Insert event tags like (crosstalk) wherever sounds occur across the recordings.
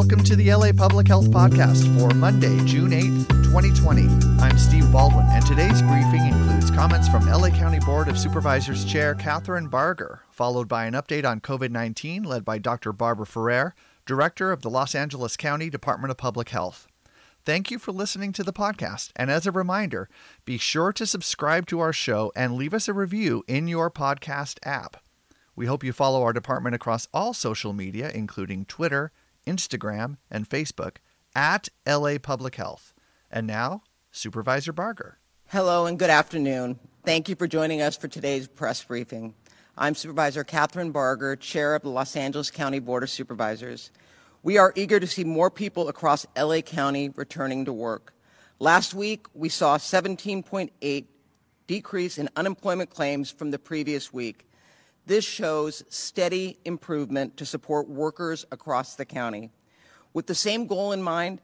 Welcome to the LA Public Health Podcast for Monday, June 8th, 2020. I'm Steve Baldwin, and today's briefing includes comments from LA County Board of Supervisors Chair Kathryn Barger, followed by an update on COVID 19 led by Dr. Barbara Ferrer, Director of the Los Angeles County Department of Public Health. Thank you for listening to the podcast. And as a reminder, be sure to subscribe to our show and leave us a review in your podcast app. We hope you follow our department across all social media, including Twitter, Instagram, and Facebook at LA Public Health. And now, Supervisor Barger. Hello and good afternoon. Thank you for joining us for today's press briefing. I'm Supervisor Kathryn Barger, Chair of the Los Angeles County Board of Supervisors. We are eager to see more people across LA County returning to work. Last week, we saw a 17.8 decrease in unemployment claims from the previous week. This shows steady improvement to support workers across the county. With the same goal in mind,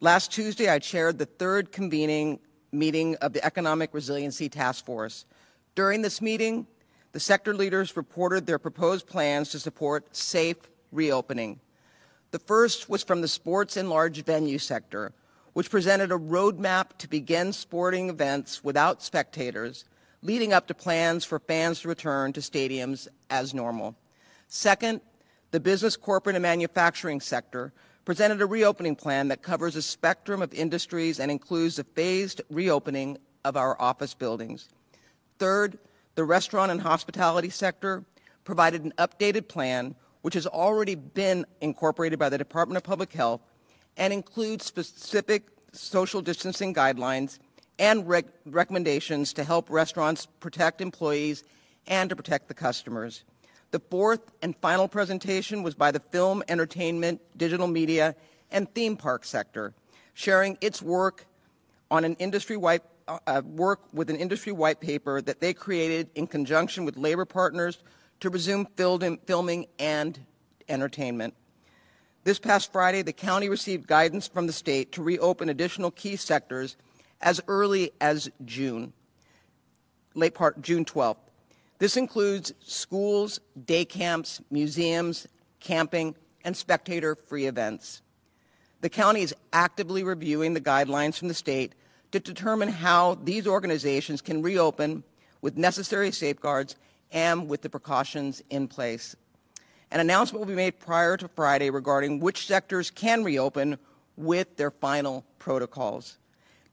last Tuesday I chaired the third convening meeting of the Economic Resiliency Task Force. During this meeting, the sector leaders reported their proposed plans to support safe reopening. The first was from the sports and large venue sector, which presented a roadmap to begin sporting events without spectators leading up to plans for fans to return to stadiums as normal. Second, the business, corporate, and manufacturing sector presented a reopening plan that covers a spectrum of industries and includes a phased reopening of our office buildings. Third, the restaurant and hospitality sector provided an updated plan which has already been incorporated by the Department of Public Health and includes specific social distancing guidelines and rec- recommendations to help restaurants protect employees and to protect the customers. The fourth and final presentation was by the film, entertainment, digital media, and theme park sector, sharing its work on an industry white uh, work with an industry white paper that they created in conjunction with labor partners to resume filming and entertainment. This past Friday, the county received guidance from the state to reopen additional key sectors as early as June, late part June 12th. This includes schools, day camps, museums, camping, and spectator free events. The county is actively reviewing the guidelines from the state to determine how these organizations can reopen with necessary safeguards and with the precautions in place. An announcement will be made prior to Friday regarding which sectors can reopen with their final protocols.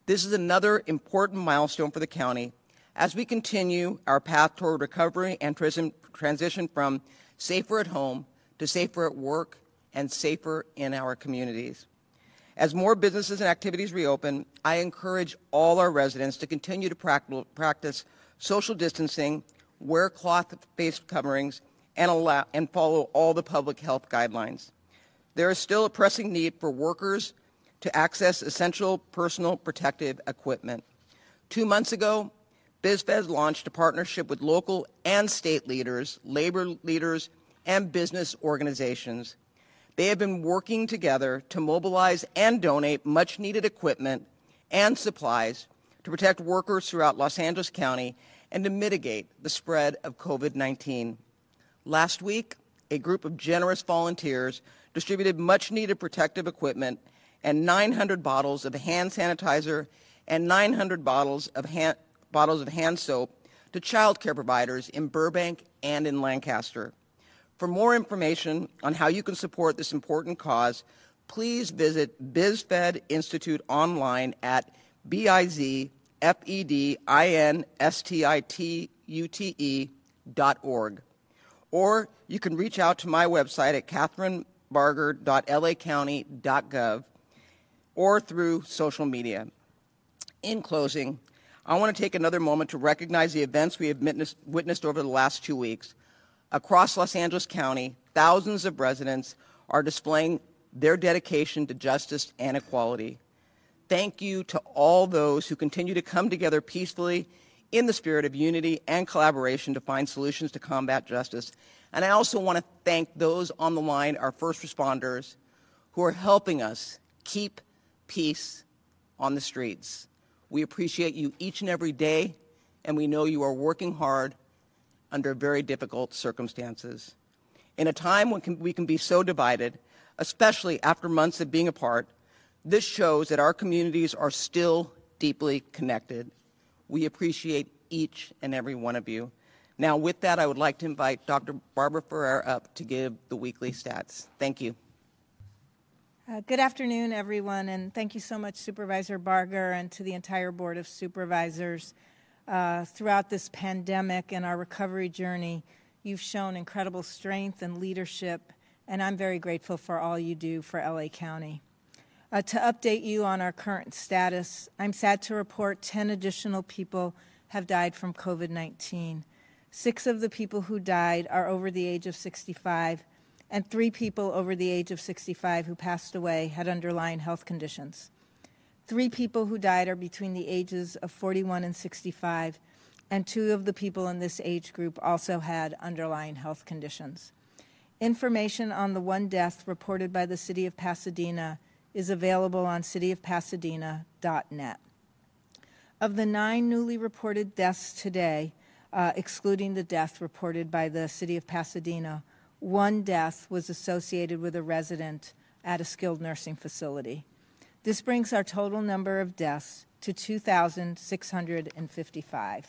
This is another important milestone for the county as we continue our path toward recovery and transition from safer at home to safer at work and safer in our communities. As more businesses and activities reopen, I encourage all our residents to continue to practice social distancing, wear cloth face coverings, and, allow, and follow all the public health guidelines. There is still a pressing need for workers to access essential personal protective equipment. Two months ago, BizFed launched a partnership with local and state leaders, labor leaders, and business organizations. They have been working together to mobilize and donate much needed equipment and supplies to protect workers throughout Los Angeles County and to mitigate the spread of COVID 19. Last week, a group of generous volunteers distributed much needed protective equipment and 900 bottles of hand sanitizer and 900 bottles of hand, bottles of hand soap to child care providers in Burbank and in Lancaster. For more information on how you can support this important cause, please visit BizFed Institute online at B-I-Z-F-E-D-I-N-S-T-I-T-U-T-E dot org. Or you can reach out to my website at kathrynbarger.lacounty.gov or through social media. In closing, I want to take another moment to recognize the events we have witnessed over the last two weeks. Across Los Angeles County, thousands of residents are displaying their dedication to justice and equality. Thank you to all those who continue to come together peacefully in the spirit of unity and collaboration to find solutions to combat justice. And I also want to thank those on the line, our first responders, who are helping us keep peace on the streets. We appreciate you each and every day, and we know you are working hard under very difficult circumstances. In a time when we can be so divided, especially after months of being apart. This shows that our communities are still deeply connected. We appreciate each and every one of you. Now, with that, I would like to invite Dr. Barbara Ferrer up to give the weekly stats. Thank you. Uh, good afternoon, everyone, and thank you so much, Supervisor Barger, and to the entire Board of Supervisors. Uh, throughout this pandemic and our recovery journey, you've shown incredible strength and leadership, and I'm very grateful for all you do for LA County. Uh, to update you on our current status, I'm sad to report 10 additional people have died from COVID 19. Six of the people who died are over the age of 65, and three people over the age of 65 who passed away had underlying health conditions. Three people who died are between the ages of 41 and 65, and two of the people in this age group also had underlying health conditions. Information on the one death reported by the City of Pasadena is available on cityofpasadena.net. Of the nine newly reported deaths today, uh, excluding the death reported by the city of Pasadena. One death was associated with a resident at a skilled nursing facility. This brings our total number of deaths to 2,655.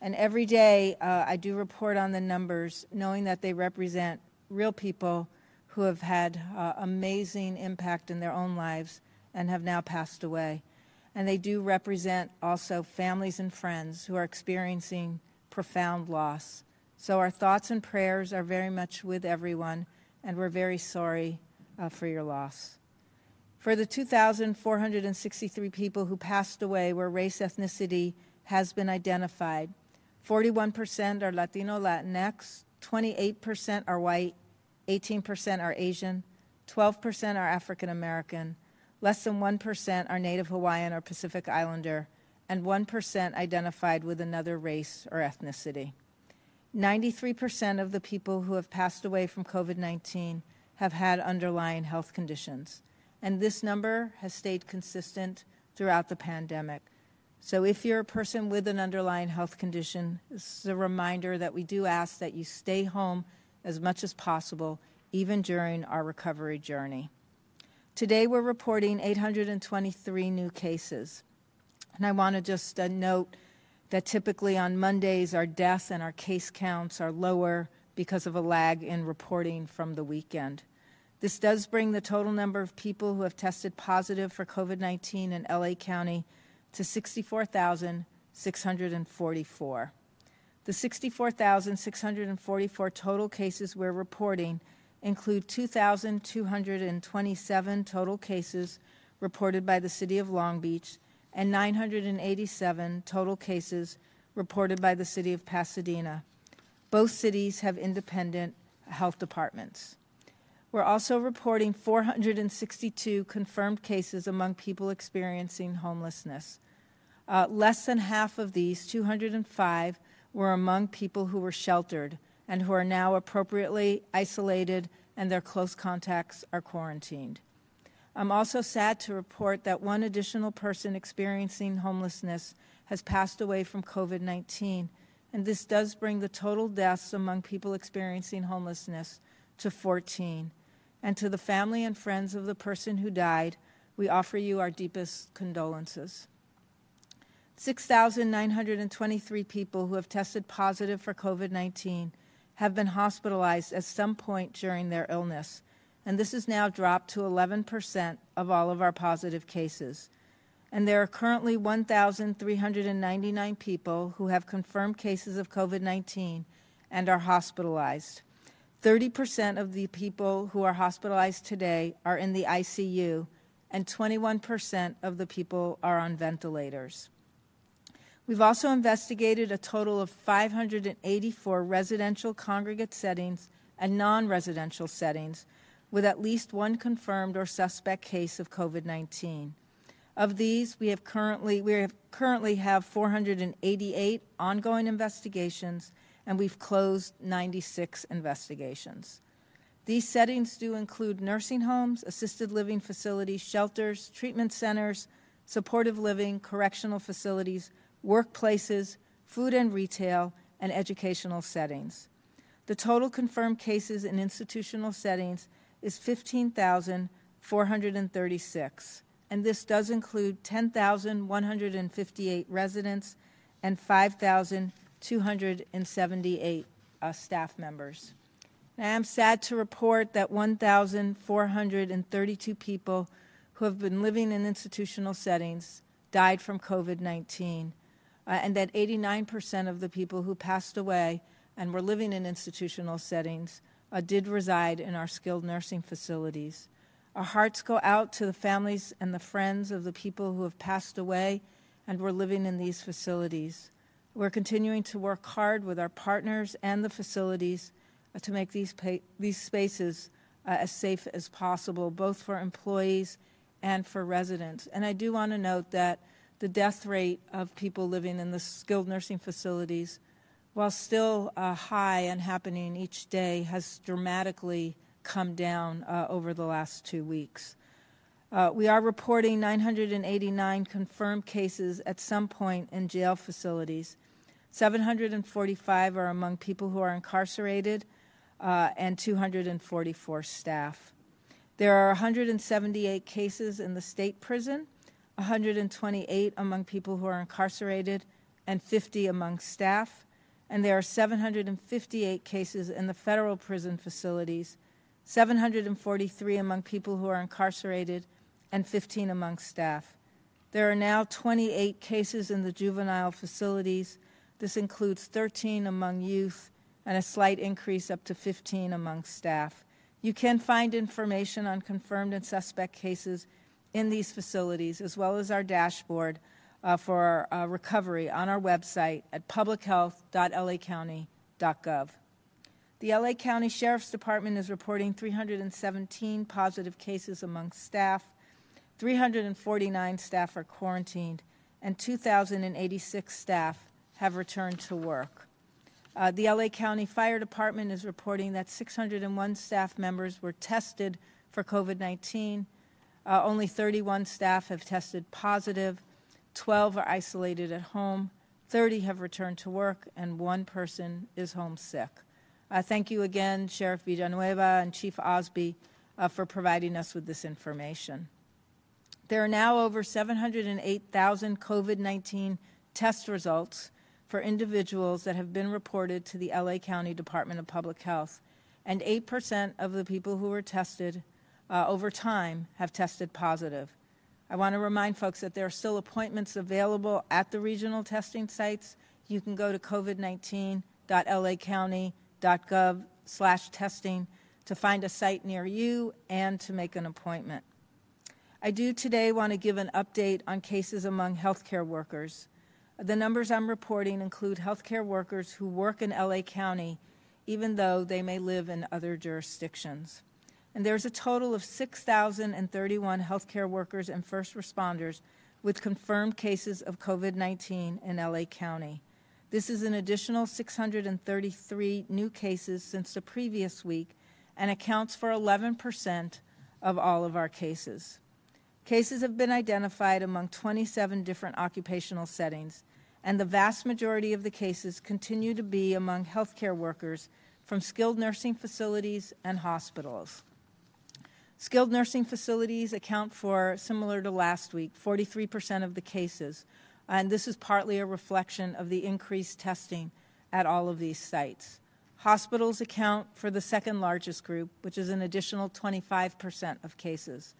And every day uh, I do report on the numbers, knowing that they represent real people who have had uh, amazing impact in their own lives and have now passed away. And they do represent also families and friends who are experiencing profound loss. So our thoughts and prayers are very much with everyone, and we're very sorry uh, for your loss. For the 2,463 people who passed away where race ethnicity has been identified, 41% are Latino Latinx, 28% are white, 18% are Asian, 12% are African American, less than 1% are Native Hawaiian or Pacific Islander, and 1% identified with another race or ethnicity. 93% of the people who have passed away from COVID 19 have had underlying health conditions, and this number has stayed consistent throughout the pandemic. So, if you're a person with an underlying health condition, this is a reminder that we do ask that you stay home as much as possible, even during our recovery journey. Today, we're reporting 823 new cases. And I want to just uh, note that typically on Mondays, our death and our case counts are lower because of a lag in reporting from the weekend. This does bring the total number of people who have tested positive for COVID 19 in LA County to 64,644. The 64,644 total cases we're reporting include 2,227 total cases reported by the City of Long Beach and 987 total cases reported by the city of Pasadena. Both cities have independent health departments. We're also reporting 462 confirmed cases among people experiencing homelessness. Uh, less than half of these, 205, were among people who were sheltered and who are now appropriately isolated and their close contacts are quarantined. I'm also sad to report that one additional person experiencing homelessness has passed away from COVID 19, and this does bring the total deaths among people experiencing homelessness to 14. And to the family and friends of the person who died, we offer you our deepest condolences. 6,923 people who have tested positive for COVID 19 have been hospitalized at some point during their illness and this has now dropped to 11% of all of our positive cases. And there are currently 1,399 people who have confirmed cases of COVID 19 and are hospitalized. 30% of the people who are hospitalized today are in the ICU, and 21% of the people are on ventilators. We've also investigated a total of 584 residential congregate settings and non residential settings with at least one confirmed or suspect case of COVID-19. Of these, we have currently we have currently have 488 ongoing investigations, and we've closed 96 investigations. These settings do include nursing homes, assisted living facilities, shelters, treatment centers, supportive living, correctional facilities, workplaces, food and retail, and educational settings. The total confirmed cases in institutional settings is 15,436, and this does include 10,158 residents and 5,278 uh, staff members. I am sad to report that 1,432 people who have been living in institutional settings died from COVID 19, uh, and that 89% of the people who passed away and were living in institutional settings uh, did reside in our skilled nursing facilities. Our hearts go out to the families and the friends of the people who have passed away and were living in these facilities. We're continuing to work hard with our partners and the facilities uh, to make these, these spaces uh, as safe as possible, both for employees and for residents. And I do want to note that the death rate of people living in the skilled nursing facilities, while still uh, high and happening each day, has dramatically come down uh, over the last two weeks. Uh, we are reporting 989 confirmed cases at some point in jail facilities. 745 are among people who are incarcerated, uh, and 244 staff. There are 178 cases in the state prison, 128 among people who are incarcerated, and 50 among staff. And there are 758 cases in the federal prison facilities, 743 among people who are incarcerated, and 15 among staff. There are now 28 cases in the juvenile facilities. This includes 13 among youth and a slight increase up to 15 among staff. You can find information on confirmed and suspect cases in these facilities, as well as our dashboard uh, for uh, recovery on our website at publichealth.lacounty.gov. The LA County Sheriff's Department is reporting 317 positive cases among staff, 349 staff are quarantined, and 2,086 staff have returned to work. Uh, the LA County Fire Department is reporting that 601 staff members were tested for COVID 19. Uh, only 31 staff have tested positive, 12 are isolated at home, 30 have returned to work, and one person is homesick. Uh, thank you again, Sheriff Villanueva and Chief Osby, uh, for providing us with this information. There are now over 708,000 COVID 19 test results for individuals that have been reported to the LA County Department of Public Health, and 8% of the people who were tested uh, over time have tested positive. I want to remind folks that there are still appointments available at the regional testing sites. You can go to covid19.lacounty.gov slash testing to find a site near you and to make an appointment. I do today want to give an update on cases among healthcare workers. The numbers I'm reporting include healthcare workers who work in LA County, even though they may live in other jurisdictions. And there's a total of 6,031 healthcare workers and first responders with confirmed cases of COVID 19 in LA County. This is an additional 633 new cases since the previous week and accounts for 11% of all of our cases. Cases have been identified among 27 different occupational settings, and the vast majority of the cases continue to be among healthcare workers from skilled nursing facilities and hospitals. Skilled nursing facilities account for, similar to last week, 43% of the cases, and this is partly a reflection of the increased testing at all of these sites. Hospitals account for the second largest group, which is an additional 25% of cases.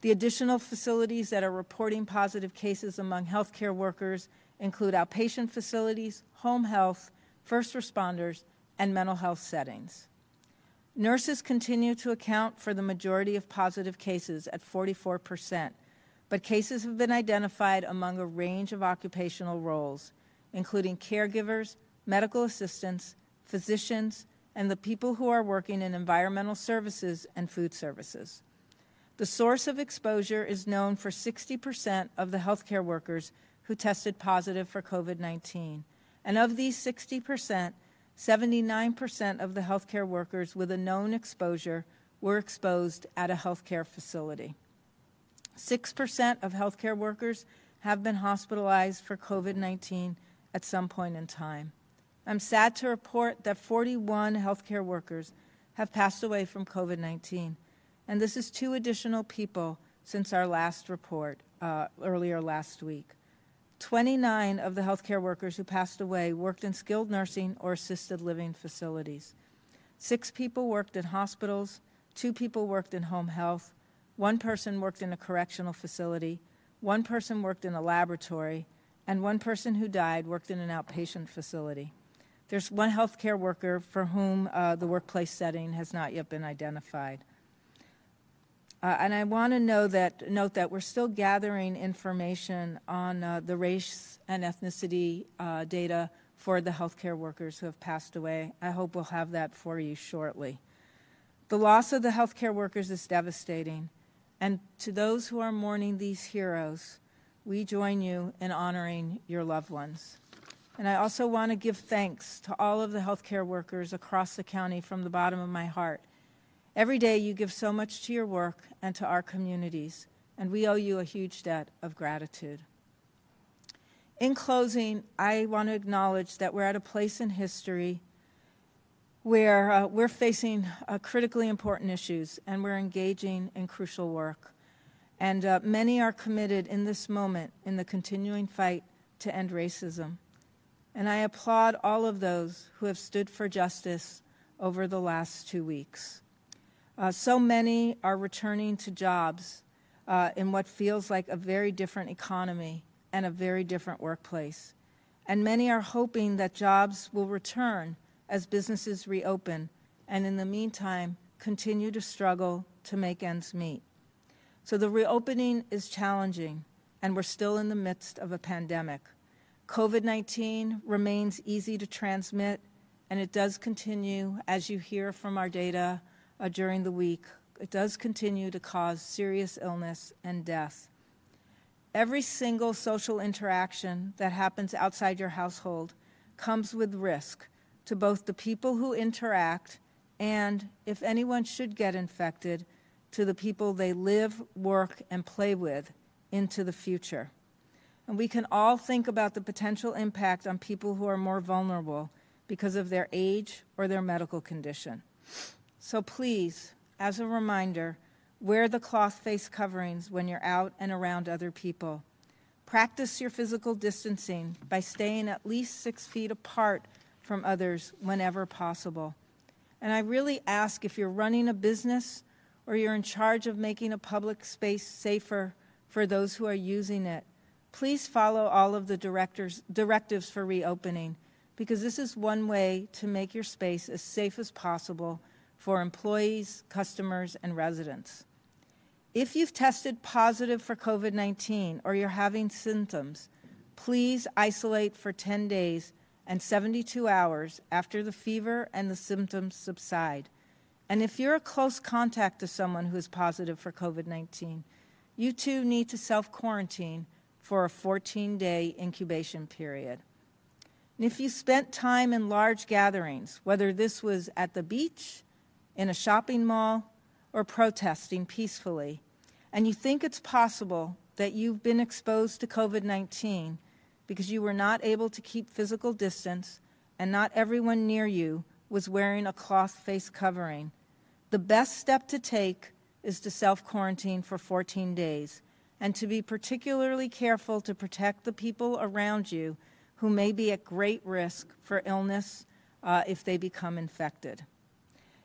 The additional facilities that are reporting positive cases among healthcare workers include outpatient facilities, home health, first responders, and mental health settings. Nurses continue to account for the majority of positive cases at 44%, but cases have been identified among a range of occupational roles, including caregivers, medical assistants, physicians, and the people who are working in environmental services and food services. The source of exposure is known for 60% of the healthcare workers who tested positive for COVID 19. And of these 60%, 79% of the healthcare workers with a known exposure were exposed at a healthcare facility. 6% of healthcare workers have been hospitalized for COVID 19 at some point in time. I'm sad to report that 41 healthcare workers have passed away from COVID 19. And this is two additional people since our last report uh, earlier last week. 29 of the healthcare workers who passed away worked in skilled nursing or assisted living facilities. Six people worked in hospitals, two people worked in home health, one person worked in a correctional facility, one person worked in a laboratory, and one person who died worked in an outpatient facility. There's one healthcare worker for whom uh, the workplace setting has not yet been identified. Uh, and I want to know that, note that we're still gathering information on uh, the race and ethnicity uh, data for the healthcare workers who have passed away. I hope we'll have that for you shortly. The loss of the healthcare workers is devastating. And to those who are mourning these heroes, we join you in honoring your loved ones. And I also want to give thanks to all of the healthcare workers across the county from the bottom of my heart Every day you give so much to your work and to our communities, and we owe you a huge debt of gratitude. In closing, I want to acknowledge that we're at a place in history where uh, we're facing uh, critically important issues and we're engaging in crucial work. And uh, many are committed in this moment in the continuing fight to end racism. And I applaud all of those who have stood for justice over the last two weeks. Uh, so many are returning to jobs uh, in what feels like a very different economy and a very different workplace. And many are hoping that jobs will return as businesses reopen, and in the meantime, continue to struggle to make ends meet. So the reopening is challenging, and we're still in the midst of a pandemic. COVID 19 remains easy to transmit, and it does continue, as you hear from our data, uh, during the week, it does continue to cause serious illness and death. Every single social interaction that happens outside your household comes with risk to both the people who interact and, if anyone should get infected, to the people they live, work, and play with into the future. And we can all think about the potential impact on people who are more vulnerable because of their age or their medical condition. So please, as a reminder, wear the cloth face coverings when you're out and around other people. Practice your physical distancing by staying at least six feet apart from others whenever possible. And I really ask if you're running a business or you're in charge of making a public space safer for those who are using it, please follow all of the directives for reopening because this is one way to make your space as safe as possible for employees, customers, and residents. If you've tested positive for COVID 19 or you're having symptoms, please isolate for 10 days and 72 hours after the fever and the symptoms subside. And if you're a close contact to someone who is positive for COVID 19, you too need to self quarantine for a 14 day incubation period. And if you spent time in large gatherings, whether this was at the beach, in a shopping mall, or protesting peacefully, and you think it's possible that you've been exposed to COVID 19 because you were not able to keep physical distance and not everyone near you was wearing a cloth face covering, the best step to take is to self quarantine for 14 days and to be particularly careful to protect the people around you who may be at great risk for illness uh, if they become infected.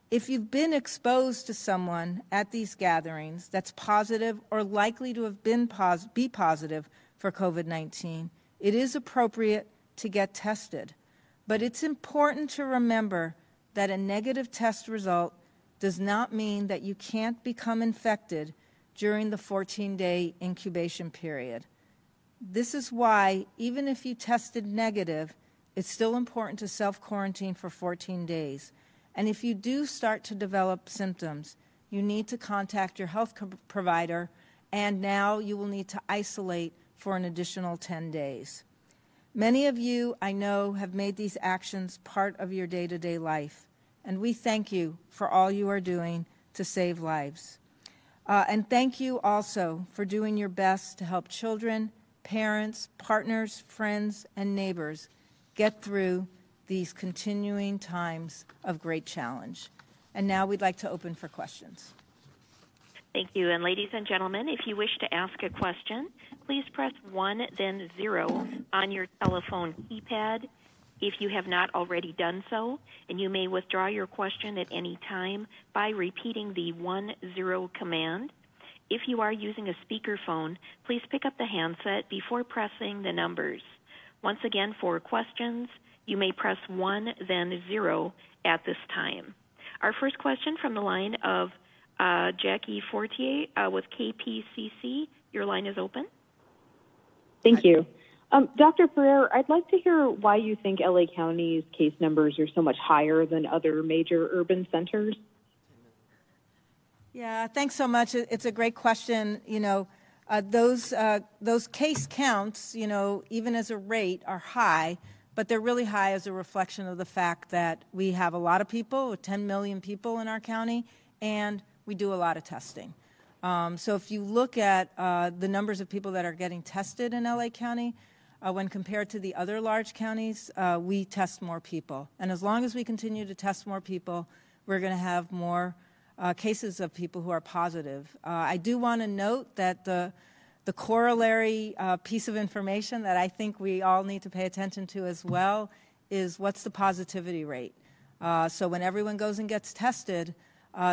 If you've been exposed to someone at these gatherings that's positive or likely to have been pos- be positive for COVID 19, it is appropriate to get tested. But it's important to remember that a negative test result does not mean that you can't become infected during the 14 day incubation period. This is why, even if you tested negative, it's still important to self quarantine for 14 days. And if you do start to develop symptoms, you need to contact your health provider, and now you will need to isolate for an additional 10 days. Many of you, I know, have made these actions part of your day to day life, and we thank you for all you are doing to save lives. Uh, and thank you also for doing your best to help children, parents, partners, friends, and neighbors get through these continuing times of great challenge. And now we'd like to open for questions. Thank you. And ladies and gentlemen, if you wish to ask a question, please press 1 then 0 on your telephone keypad if you have not already done so, and you may withdraw your question at any time by repeating the 1 0 command. If you are using a speakerphone, please pick up the handset before pressing the numbers. Once again, for questions, you may press 1 then 0 at this time. Our first question from the line of uh, Jackie Fortier uh, with KPCC. Your line is open. Thank you. Um, Dr. Ferrer, I'd like to hear why you think LA County's case numbers are so much higher than other major urban centers. Yeah, thanks so much. It's a great question. You know, uh, those uh, those case counts, you know, even as a rate, are high, but they're really high as a reflection of the fact that we have a lot of people, 10 million people in our county, and we do a lot of testing. Um, so if you look at uh, the numbers of people that are getting tested in LA County, uh, when compared to the other large counties, uh, we test more people. And as long as we continue to test more people, we're going to have more uh, cases of people who are positive. Uh, I do want to note that the, the corollary uh, piece of information that I think we all need to pay attention to as well is what's the positivity rate. Uh, so when everyone goes and gets tested,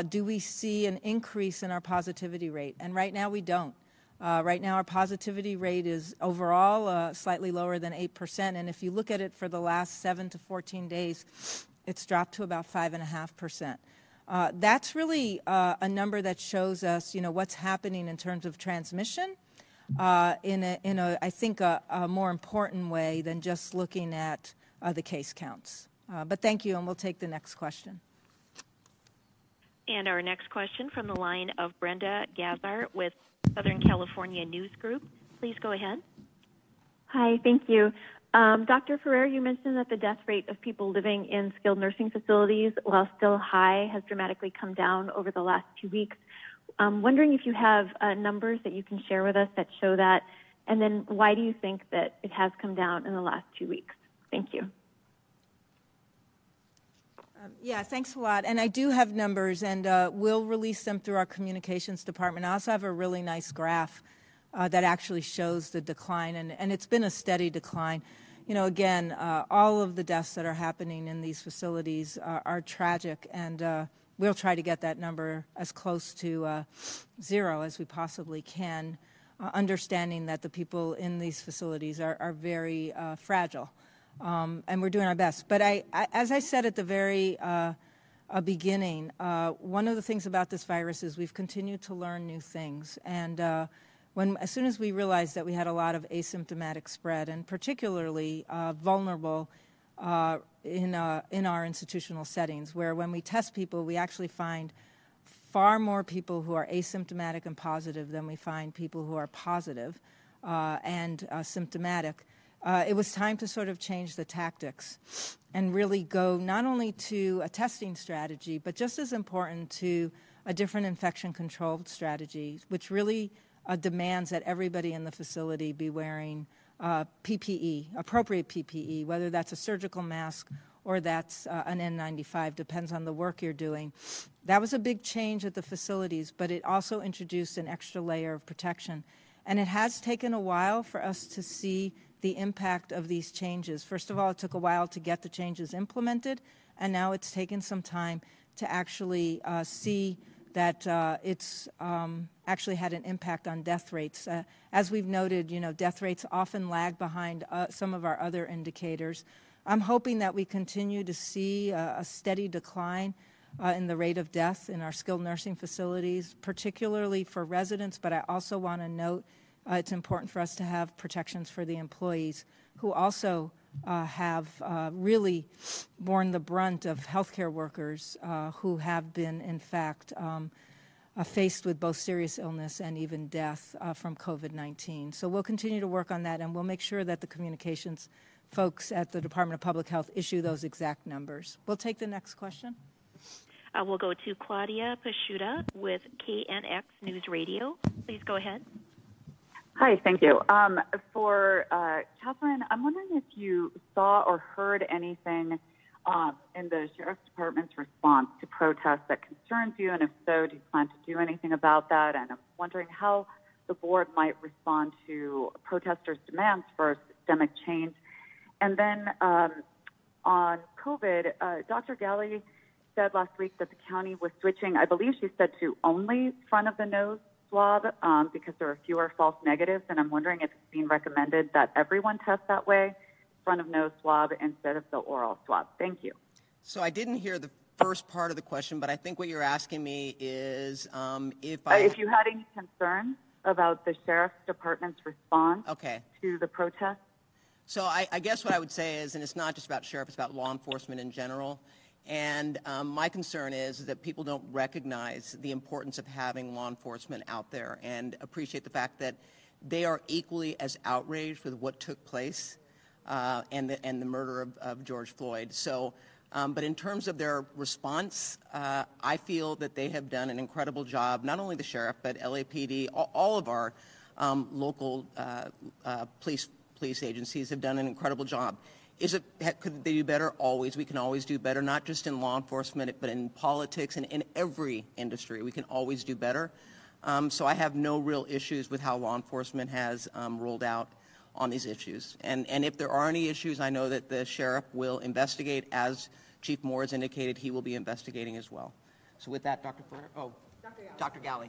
do we see an increase in our positivity rate? And right now we don't. Uh, right now, our positivity rate is overall uh, slightly lower than 8%. And if you look at it for the last 7 to 14 days, it's dropped to about 5.5%. Uh, that's really uh, a number that shows us, you know, what's happening in terms of transmission uh, in, a, in a, I think, a, a, more important way than just looking at uh, the case counts. but thank you, and we'll take the next question. And our next question from the line of Brenda Gazzar with Southern California News Group. Please go ahead. Hi, thank you. Um, Dr. Ferrer, you mentioned that the death rate of people living in skilled nursing facilities, while still high, has dramatically come down over the last two weeks. I'm wondering if you have uh, numbers that you can share with us that show that, and then why do you think that it has come down in the last two weeks? Thank you. Um, yeah, thanks a lot. And I do have numbers, and uh, we'll release them through our communications department. I also have a really nice graph uh, that actually shows the decline, and, and it's been a steady decline. You know, again, uh, all of the deaths that are happening in these facilities are, are tragic, and uh, we'll try to get that number as close to uh, zero as we possibly can, uh, understanding that the people in these facilities are, are very fragile um, and we're doing our best. But I, I, as I said at the very uh, beginning, uh, one of the things about this virus is we've continued to learn new things. And uh, when, as soon as we realized that we had a lot of asymptomatic spread, and particularly uh, vulnerable uh, in, uh, in our institutional settings, where when we test people, we actually find far more people who are asymptomatic and positive than we find people who are positive, and symptomatic. Uh, it was time to sort of change the tactics and really go not only to a testing strategy, but just as important to a different infection control strategy, which really uh, demands that everybody in the facility be wearing uh, PPE, appropriate PPE, whether that's a surgical mask or that's uh, an N95, depends on the work you're doing. That was a big change at the facilities, but it also introduced an extra layer of protection. And it has taken a while for us to see the impact of these changes. First of all, it took a while to get the changes implemented, and now it's taken some time to actually uh, see that uh, it's um, actually had an impact on death rates. Uh, as we've noted, you know, death rates often lag behind uh, some of our other indicators. I'm hoping that we continue to see a, a steady decline uh, in the rate of death in our skilled nursing facilities, particularly for residents, but I also want to note uh, it's important for us to have protections for the employees who also uh, have uh, really borne the brunt of healthcare workers uh, who have been, in fact, um, uh, faced with both serious illness and even death uh, from COVID 19. So we'll continue to work on that and we'll make sure that the communications folks at the Department of Public Health issue those exact numbers. We'll take the next question. we'll go to Claudia Peschiutta with KNX News Radio. Please go ahead. Hi, thank you. Um, for uh, Kathryn, I'm wondering if you saw or heard anything um, in the sheriff's department's response to protests that concerns you, and if so, do you plan to do anything about that? And I'm wondering how the board might respond to protesters' demands for systemic change. And then um, on COVID, uh, Dr. Ghaly said last week that the county was switching, I believe she said, to only front of the nose swab um, because there are fewer false negatives. And I'm wondering if it's being recommended that everyone test that way, front of nose swab instead of the oral swab. Thank you. So I didn't hear the first part of the question, but I think what you're asking me is um, if I. Uh, if you had any concerns about the sheriff's department's response okay. to the protest. So I, I, guess what I would say is, and it's not just about sheriff, it's about law enforcement in general. And um, my concern is that people don't recognize the importance of having law enforcement out there and appreciate the fact that they are equally as outraged with what took place uh, and, the, and the murder of, of George Floyd. So, um, but in terms of their response, uh, I feel that they have done an incredible job, not only the sheriff, but LAPD, all, all of our um, local uh, uh police police agencies have done an incredible job. Is it, could they do better? Always. We can always do better, not just in law enforcement, but in politics and in every industry. We can always do better. Um, so I have no real issues with how law enforcement has um, rolled out on these issues. And, and if there are any issues, I know that the sheriff will investigate. As Chief Moore has indicated, he will be investigating as well. So with that, Dr. Ferrer, oh, Dr. Ghaly.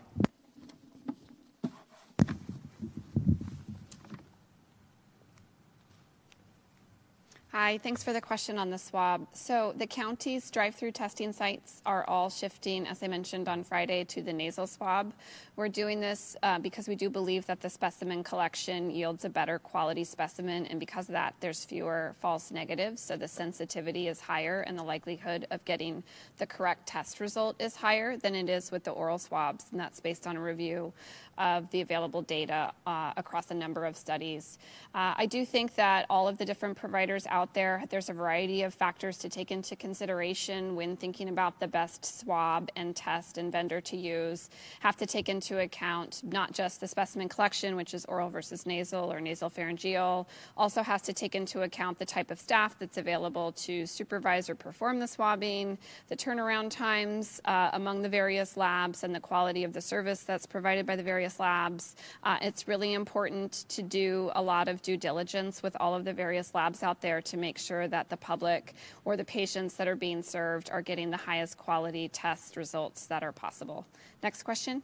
Hi, thanks for the question on the swab. So the county's drive-through testing sites are all shifting, as I mentioned on Friday, to the nasal swab. We're doing this uh, because we do believe that the specimen collection yields a better quality specimen, and because of that, there's fewer false negatives, so the sensitivity is higher and the likelihood of getting the correct test result is higher than it is with the oral swabs, and that's based on a review of the available data uh, across a number of studies. Uh, I do think that all of the different providers out there, there's a variety of factors to take into consideration when thinking about the best swab and test and vendor to use, have to take into account not just the specimen collection, which is oral versus nasal or nasal pharyngeal, also has to take into account the type of staff that's available to supervise or perform the swabbing, the turnaround times uh, among the various labs, and the quality of the service that's provided by the various various labs. Uh, it's really important to do a lot of due diligence with all of the various labs out there to make sure that the public or the patients that are being served are getting the highest quality test results that are possible. Next question.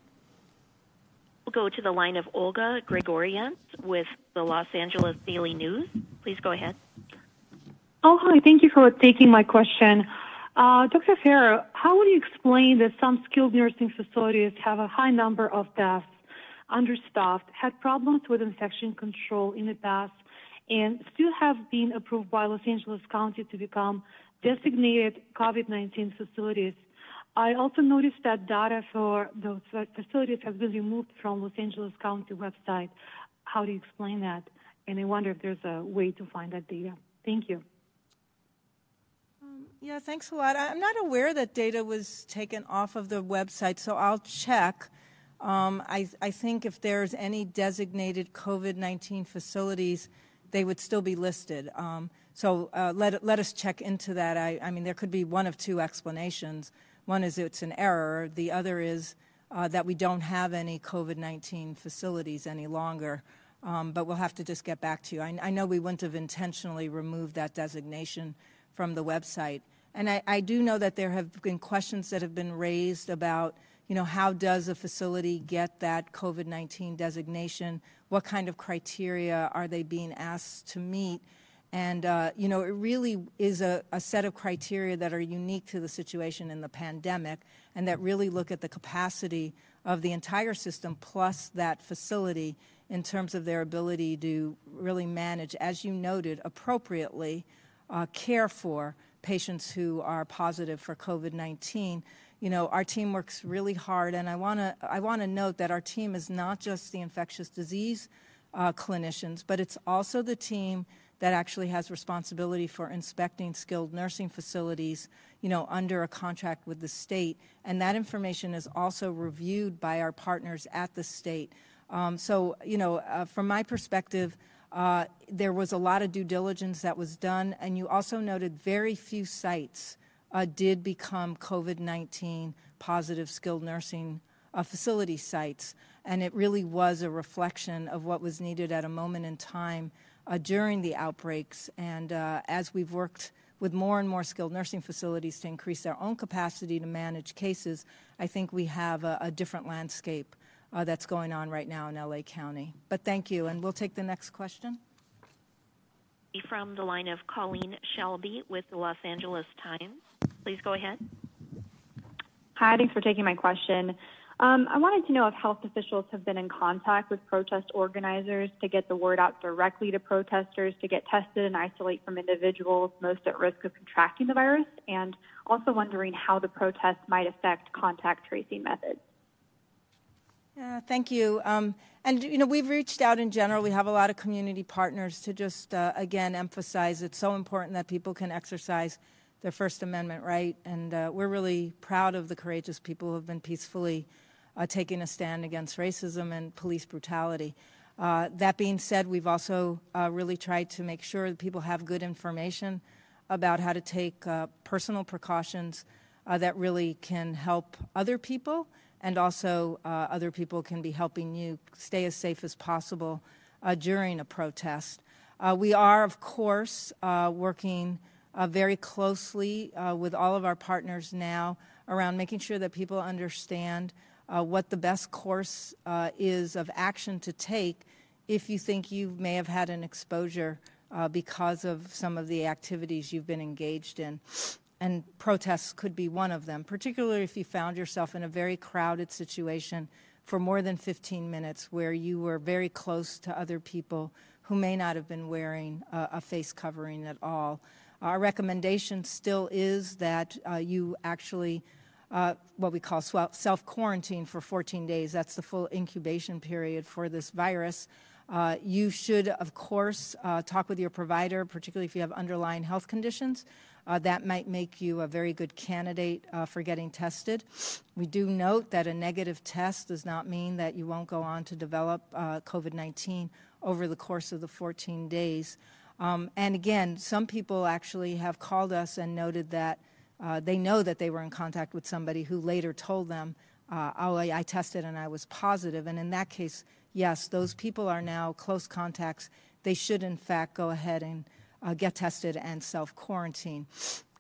We'll go to the line of Olga Grigoryants with the Los Angeles Daily News. Please go ahead. Oh, hi. Thank you for taking my question. Uh, Dr. Ferrer, how would you explain that some skilled nursing facilities have a high number of deaths understaffed, had problems with infection control in the past, and still have been approved by Los Angeles County to become designated COVID-19 facilities. I also noticed that data for those facilities has been removed from Los Angeles County website. How do you explain that? And I wonder if there's a way to find that data. Thank you. Um, yeah, thanks a lot. I'm not aware that data was taken off of the website, so I'll check. Um, I, I, think if there's any designated COVID 19 facilities, they would still be listed. Um, so uh, let, let us check into that. I, I, mean, there could be one of two explanations. One is it's an error, the other is uh, that we don't have any COVID 19 facilities any longer. Um, but we'll have to just get back to you. I, I, know we wouldn't have intentionally removed that designation from the website. And I, I do know that there have been questions that have been raised about you know, how does a facility get that COVID 19 designation? What kind of criteria are they being asked to meet? And, uh, you know, it really is a, a, set of criteria that are unique to the situation in the pandemic and that really look at the capacity of the entire system plus that facility in terms of their ability to really manage, as you noted, appropriately uh, care for patients who are positive for COVID 19 you know, our team works really hard, and I want to I want to note that our team is not just the infectious disease uh, clinicians, but it's also the team that actually has responsibility for inspecting skilled nursing facilities, you know, under a contract with the state, and that information is also reviewed by our partners at the state. Um, so, you know, uh, from my perspective, Uh, there was a lot of due diligence that was done, and you also noted very few sites uh, did become COVID 19 positive skilled nursing uh, facility sites. And it really was a reflection of what was needed at a moment in time uh, during the outbreaks. And uh, as we've worked with more and more skilled nursing facilities to increase their own capacity to manage cases, I think we have a, a different landscape uh, that's going on right now in LA County. But thank you, and we'll take the next question. From the line of Colleen Shalby with the Los Angeles Times. Please go ahead. Hi, thanks for taking my question. Um, I wanted to know if health officials have been in contact with protest organizers to get the word out directly to protesters to get tested and isolate from individuals most at risk of contracting the virus, and also wondering how the protests might affect contact tracing methods. Yeah, thank you. Um, and you know, we've reached out in general. We have a lot of community partners to just uh, again emphasize it's so important that people can exercise their First Amendment right, and uh, we're really proud of the courageous people who have been peacefully uh, taking a stand against racism and police brutality. Uh, that being said, we've also uh, really tried to make sure that people have good information about how to take uh, personal precautions uh, that really can help other people, and also other people can be helping you stay as safe as possible during a protest. we are, of course, working very closely with all of our partners now around making sure that people understand uh, what the best course uh, is of action to take if you think you may have had an exposure uh, because of some of the activities you've been engaged in. And protests could be one of them, particularly if you found yourself in a very crowded situation for more than 15 minutes where you were very close to other people who may not have been wearing a face covering at all. Our recommendation still is that uh, you actually uh, what we call self quarantine for 14 days. That's the full incubation period for this virus. Uh, you should, of course, uh, talk with your provider, particularly if you have underlying health conditions. Uh, that might make you a very good candidate uh, for getting tested. We do note that a negative test does not mean that you won't go on to develop uh, COVID 19 over the course of the 14 days. Um, and again, some people actually have called us and noted that uh, they know that they were in contact with somebody who later told them, uh, oh, I, I tested and I was positive. And in that case, yes, those people are now close contacts. They should, in fact, go ahead and uh, get tested and self quarantine.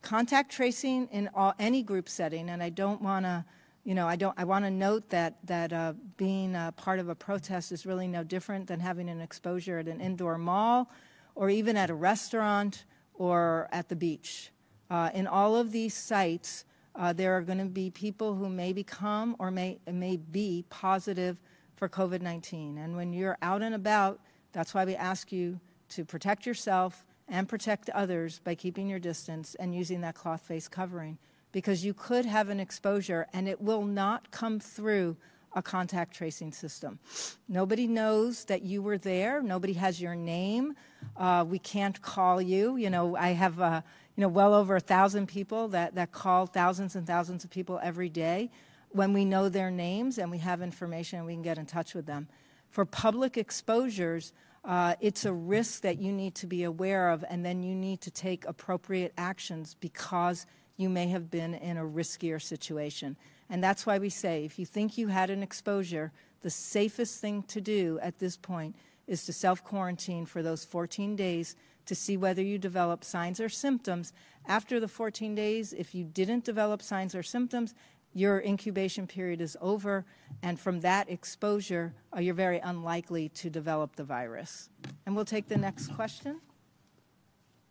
Contact tracing in all, any group setting, and I don't want to, you know, I don't. I want to note that that uh, being part of a protest is really no different than having an exposure at an indoor mall, or even at a restaurant or at the beach. Uh, in all of these sites, uh, there are going to be people who may become or may, may be positive for COVID 19. And when you're out and about, that's why we ask you to protect yourself and protect others by keeping your distance and using that cloth face covering because you could have an exposure and it will not come through a contact tracing system. Nobody knows that you were there. Nobody has your name. Uh, we can't call you. You know, I have uh, you know, well over a thousand people that, that call thousands and thousands of people every day. When we know their names and we have information, and we can get in touch with them. For public exposures, uh, it's a risk that you need to be aware of, and then you need to take appropriate actions because you may have been in a riskier situation. And that's why we say if you think you had an exposure, the safest thing to do at this point is to self quarantine for those 14 days to see whether you develop signs or symptoms. After the 14 days, if you didn't develop signs or symptoms, your incubation period is over, and from that exposure, uh, you're very unlikely to develop the virus. And we'll take the next question.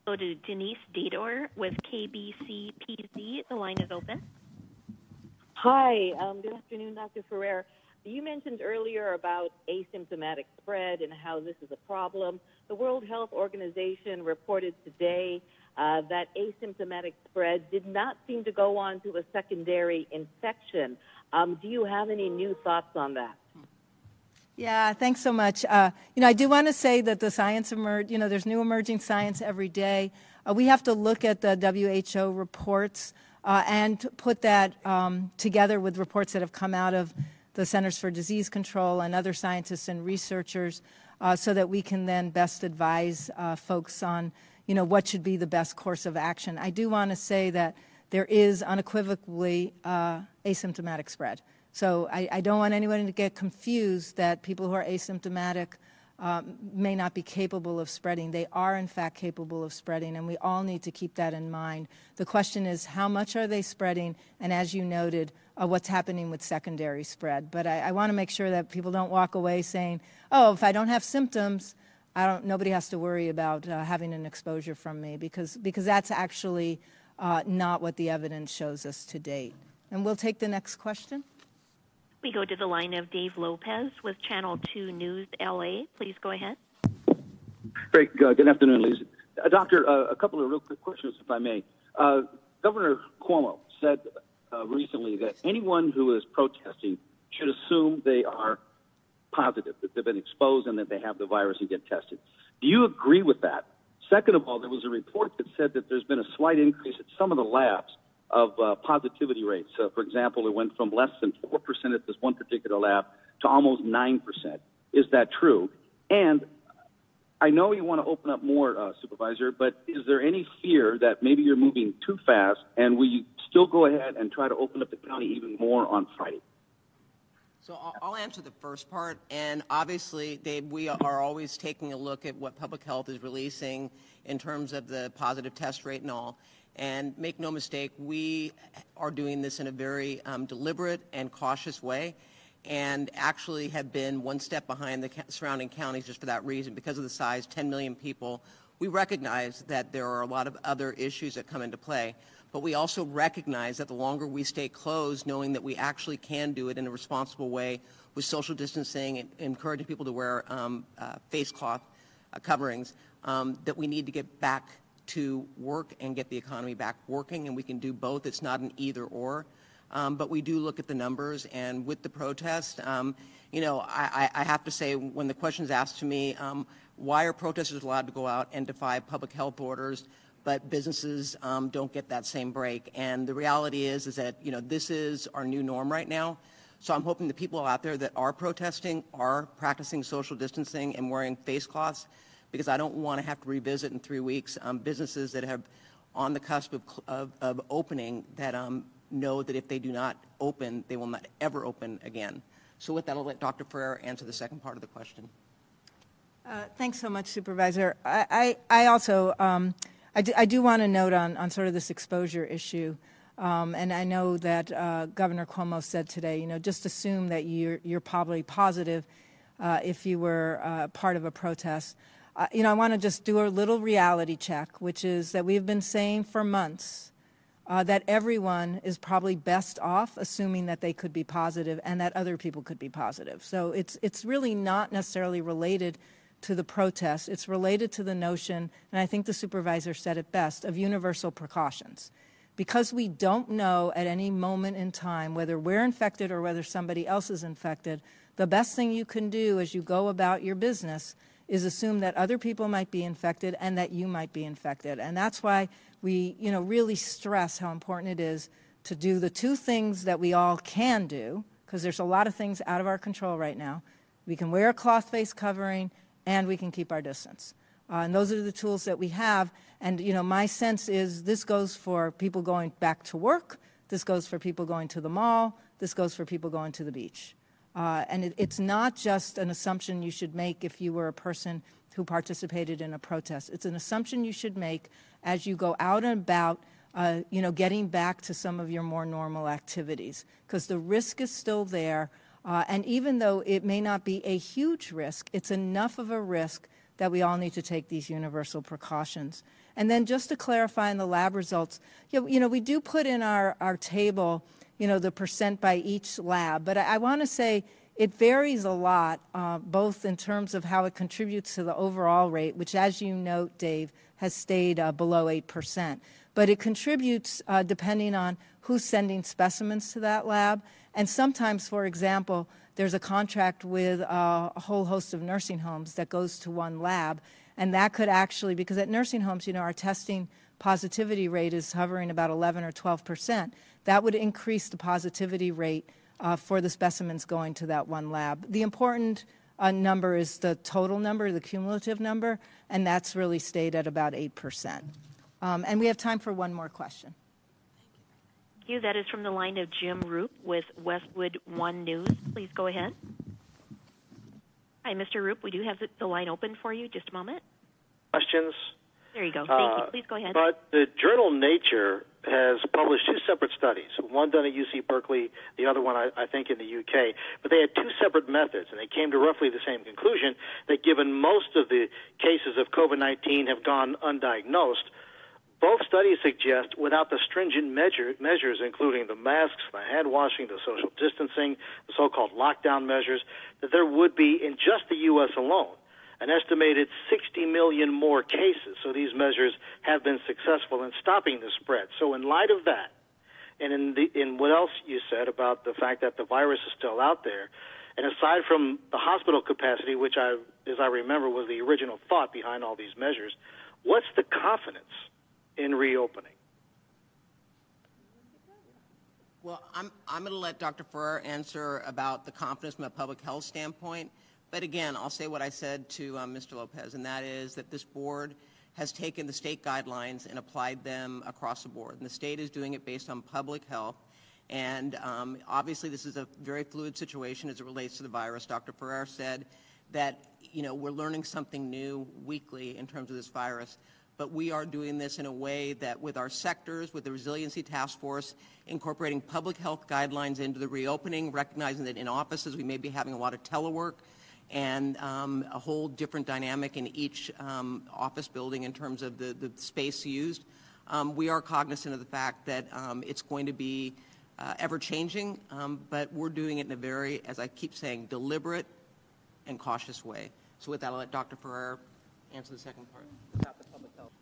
Go to Denise Dador with KBC PZ. The line is open. Hi, um, good afternoon, Dr. Ferrer. You mentioned earlier about asymptomatic spread and how this is a problem. The World Health Organization reported today uh, that asymptomatic spread did not seem to go on to a secondary infection. Um, do you have any new thoughts on that? Yeah, thanks so much. Uh, you know, I do want to say that the science emerge. You know, there's new emerging science every day. Uh, we have to look at the WHO reports uh, and put that um, together with reports that have come out of the Centers for Disease Control and other scientists and researchers uh, so that we can then best advise uh, folks on, you know, what should be the best course of action. I do want to say that there is unequivocally uh, asymptomatic spread. So I, I, don't want anyone to get confused that people who are asymptomatic um, may not be capable of spreading. They are, in fact, capable of spreading, and we all need to keep that in mind. The question is, how much are they spreading? And as you noted, uh, what's happening with secondary spread. But I, I want to make sure that people don't walk away saying, oh, if I don't have symptoms, I don't, nobody has to worry about uh, having an exposure from me, because, because that's actually uh, not what the evidence shows us to date. And we'll take the next question. We go to the line of Dave Lopez with Channel 2 News LA. Please go ahead. Great. Uh, good afternoon, ladies. Uh, doctor, uh, a couple of real quick questions, if I may. Uh, Governor Cuomo said uh, recently that anyone who is protesting should assume they are positive, that they've been exposed and that they have the virus and get tested. Do you agree with that? Second of all, there was a report that said that there's been a slight increase at some of the labs of uh, positivity rates. For example, it went from less than 4% at this one particular lab to almost 9%. Is that true? And I know you want to open up more, uh, Supervisor, but is there any fear that maybe you're moving too fast and we still go ahead and try to open up the county even more on Friday? So I'll answer the first part, and obviously, Dave, we are always taking a look at what public health is releasing in terms of the positive test rate and all. And make no mistake, we are doing this in a very um, deliberate and cautious way and actually have been one step behind the surrounding counties just for that reason. Because of the size, 10 million people, we recognize that there are a lot of other issues that come into play. But we also recognize that the longer we stay closed, knowing that we actually can do it in a responsible way with social distancing and encouraging people to wear um, uh, face cloth uh, coverings, um, that we need to get back to work and get the economy back working, and we can do both. It's not an either or. Um, but we do look at the numbers, and with the protest, um, you know, I, I, have to say, when the question is asked to me, um, why are protesters allowed to go out and defy public health orders, but businesses um, don't get that same break? And the reality is, is that you know, this is our new norm right now. So I'm hoping the people out there that are protesting are practicing social distancing and wearing face cloths because I don't want to have to revisit in three weeks um, businesses that have on the cusp of, of, of opening that um, know that if they do not open, they will not ever open again. So with that, I'll let Dr. Ferrer answer the second part of the question. Uh, thanks so much, Supervisor. I, I, I also, um, I, do, I do want to note on, on sort of this exposure issue. Um, and I know that uh, Governor Cuomo said today, you know, just assume that you're, you're probably positive uh, if you were uh, part of a protest uh, you know, I want to just do a little reality check, which is that we've been saying for months uh, that everyone is probably best off assuming that they could be positive and that other people could be positive. So it's, it's really not necessarily related to the protest. It's related to the notion, and I think the supervisor said it best, of universal precautions. Because we don't know at any moment in time whether we're infected or whether somebody else is infected, the best thing you can do as you go about your business is assume that other people might be infected and that you might be infected. And that's why we, you know, really stress how important it is to do the two things that we all can do, because there's a lot of things out of our control right now. We can wear a cloth face covering and we can keep our distance. Uh, and those are the tools that we have. And, you know, my sense is this goes for people going back to work, this goes for people going to the mall, this goes for people going to the beach. Uh, and it, it's not just an assumption you should make if you were a person who participated in a protest. It's an assumption you should make as you go out and about, uh, you know, getting back to some of your more normal activities, because the risk is still there. Uh, and even though it may not be a huge risk, it's enough of a risk that we all need to take these universal precautions. And then just to clarify in the lab results, you know, you know we do put in our, our table you know, the percent by each lab. But I, I want to say it varies a lot, uh, both in terms of how it contributes to the overall rate, which, as you note, Dave, has stayed uh, below 8%. But it contributes uh, depending on who's sending specimens to that lab. And sometimes, for example, there's a contract with uh, a whole host of nursing homes that goes to one lab. And that could actually, because at nursing homes, you know, our testing positivity rate is hovering about 11 or 12 percent that would increase the positivity rate uh, for the specimens going to that one lab. The important uh, number is the total number, the cumulative number, and that's really stayed at about 8%. Um, and we have time for one more question. You. That is from the line of Jim Roope with Westwood One News. Please go ahead. Hi, Mr. Roope. We do have the line open for you. Just a moment. Questions? There you go. Thank Uh, you. Please go ahead. But the journal Nature has published two separate studies, one done at UC Berkeley, the other one, I, I think, in the UK. But they had two separate methods, and they came to roughly the same conclusion that given most of the cases of COVID 19 have gone undiagnosed, both studies suggest without the stringent measure, measures, including the masks, the hand washing, the social distancing, the so called lockdown measures, that there would be, in just the U.S. alone, an estimated 60 million more cases. So these measures have been successful in stopping the spread. So, in light of that, and in, the, in what else you said about the fact that the virus is still out there, and aside from the hospital capacity, which I, as I remember, was the original thought behind all these measures, what's the confidence in reopening? Well, I'm, I'm going to let Dr. Ferrer answer about the confidence from a public health standpoint. But again, I'll say what I said to um, Mr. Lopez, and that is that this board has taken the state guidelines and applied them across the board. And the state is doing it based on public health. And um, obviously, this is a very fluid situation as it relates to the virus. Dr. Ferrer said that, you know, we're learning something new weekly in terms of this virus. But we are doing this in a way that with our sectors, with the Resiliency Task Force, incorporating public health guidelines into the reopening, recognizing that in offices we may be having a lot of telework and um, a whole different dynamic in each um, office building in terms of the, the space used. Um, we are cognizant of the fact that um, it's going to be uh, ever changing, um, but we're doing it in a very, as I keep saying, deliberate and cautious way. So with that, I'll let Dr. Ferrer answer the second part about the public health.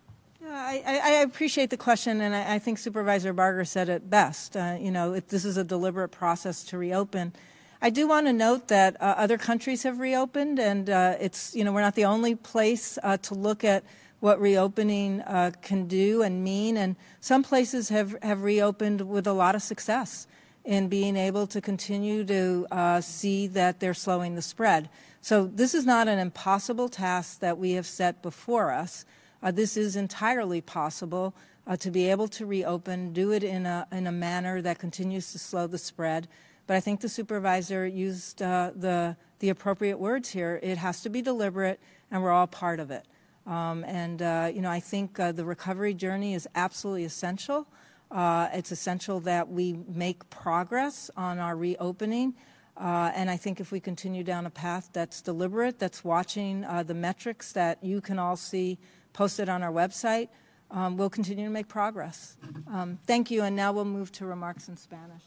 I I appreciate the question, and I, I think Supervisor Barger said it best. Uh, you know, it, this is a deliberate process to reopen. I do want to note that uh, other countries have reopened, and uh, it's you know we're not the only place uh, to look at what reopening uh, can do and mean. And some places have have reopened with a lot of success in being able to continue to uh, see that they're slowing the spread. So this is not an impossible task that we have set before us. Uh, this is entirely possible uh, to be able to reopen, do it in a, in a manner that continues to slow the spread. But I think the supervisor used uh, the, the appropriate words here. It has to be deliberate, and we're all part of it. Um, and, uh, you know, I think uh, the recovery journey is absolutely essential. Uh, it's essential that we make progress on our reopening. Uh, and I think if we continue down a path that's deliberate, that's watching uh, the metrics that you can all see posted on our website, um, we'll continue to make progress. Um, thank you, and now we'll move to remarks in Spanish.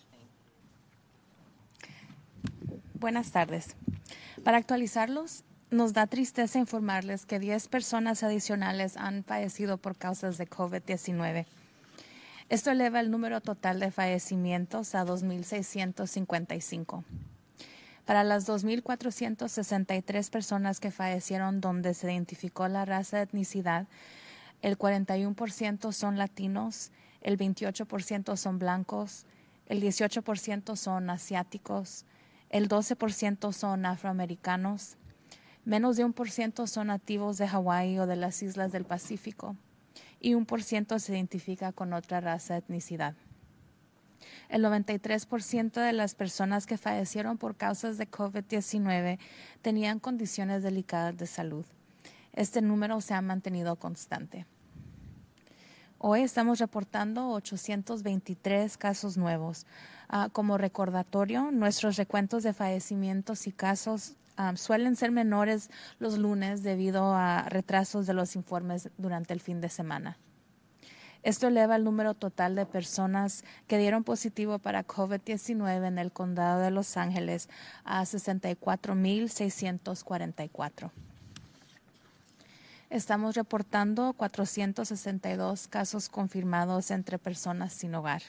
Buenas tardes. Para actualizarlos, nos da tristeza informarles que 10 personas adicionales han fallecido por causas de COVID-19. Esto eleva el número total de fallecimientos a 2.655. Para las 2.463 personas que fallecieron donde se identificó la raza de etnicidad, el 41% son latinos, el 28% son blancos, el 18% son asiáticos, el 12% son afroamericanos, menos de un por ciento son nativos de Hawái o de las islas del Pacífico y un por ciento se identifica con otra raza etnicidad. El 93% de las personas que fallecieron por causas de COVID-19 tenían condiciones delicadas de salud. Este número se ha mantenido constante. Hoy estamos reportando 823 casos nuevos. Uh, como recordatorio, nuestros recuentos de fallecimientos y casos um, suelen ser menores los lunes debido a retrasos de los informes durante el fin de semana. Esto eleva el número total de personas que dieron positivo para COVID-19 en el condado de Los Ángeles a 64.644. Estamos reportando 462 casos confirmados entre personas sin hogar.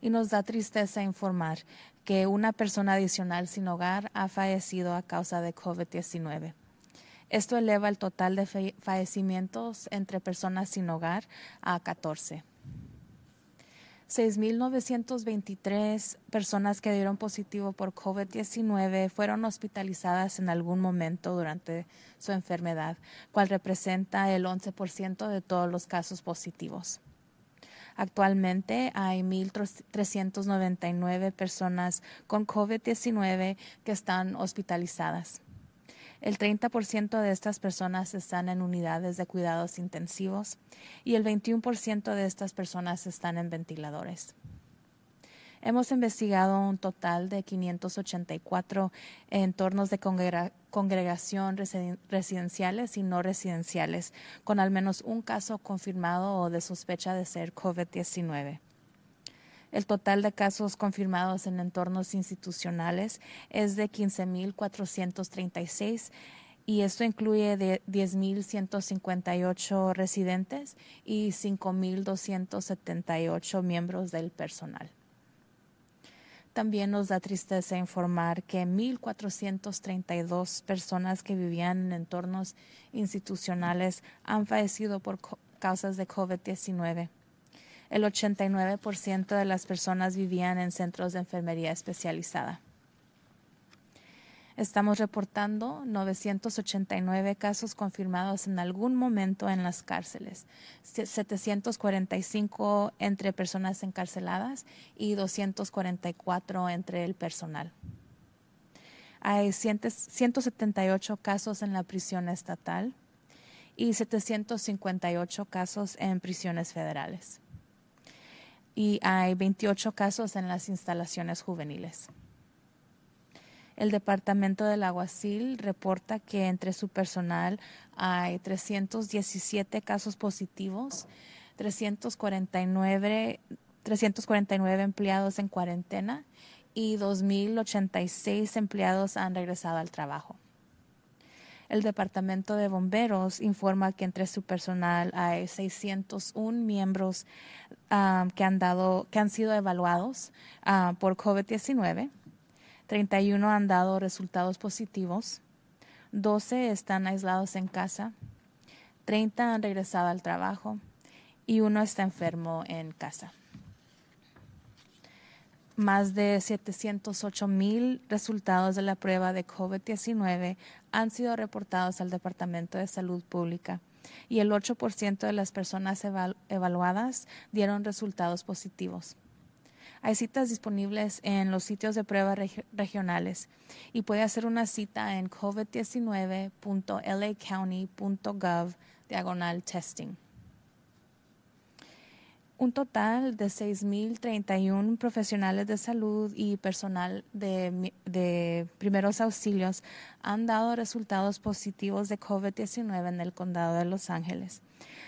Y nos da tristeza informar que una persona adicional sin hogar ha fallecido a causa de COVID-19. Esto eleva el total de fallecimientos entre personas sin hogar a 14. 6.923 personas que dieron positivo por COVID-19 fueron hospitalizadas en algún momento durante su enfermedad, cual representa el 11% de todos los casos positivos. Actualmente hay 1.399 personas con COVID-19 que están hospitalizadas. El 30% de estas personas están en unidades de cuidados intensivos y el 21% de estas personas están en ventiladores. Hemos investigado un total de 584 entornos de congregación residenciales y no residenciales, con al menos un caso confirmado o de sospecha de ser COVID-19. El total de casos confirmados en entornos institucionales es de 15.436 y esto incluye de 10.158 residentes y 5.278 miembros del personal. También nos da tristeza informar que 1.432 personas que vivían en entornos institucionales han fallecido por causas de COVID-19 el 89% de las personas vivían en centros de enfermería especializada. Estamos reportando 989 casos confirmados en algún momento en las cárceles, 745 entre personas encarceladas y 244 entre el personal. Hay 178 casos en la prisión estatal y 758 casos en prisiones federales y hay 28 casos en las instalaciones juveniles. El Departamento del Aguacil reporta que entre su personal hay 317 casos positivos, 349, 349 empleados en cuarentena y 2.086 empleados han regresado al trabajo. El Departamento de Bomberos informa que entre su personal hay 601 miembros ah, que, han dado, que han sido evaluados ah, por COVID-19. 31 han dado resultados positivos. 12 están aislados en casa. 30 han regresado al trabajo y uno está enfermo en casa. Más de 708 mil resultados de la prueba de COVID-19 han sido reportados al Departamento de Salud Pública y el 8% de las personas evaluadas dieron resultados positivos. Hay citas disponibles en los sitios de prueba regionales y puede hacer una cita en covid19.lacounty.gov diagonal testing. Un total de 6.031 profesionales de salud y personal de, primeros auxilios han dado resultados positivos de COVID-19 en el condado de Los Ángeles.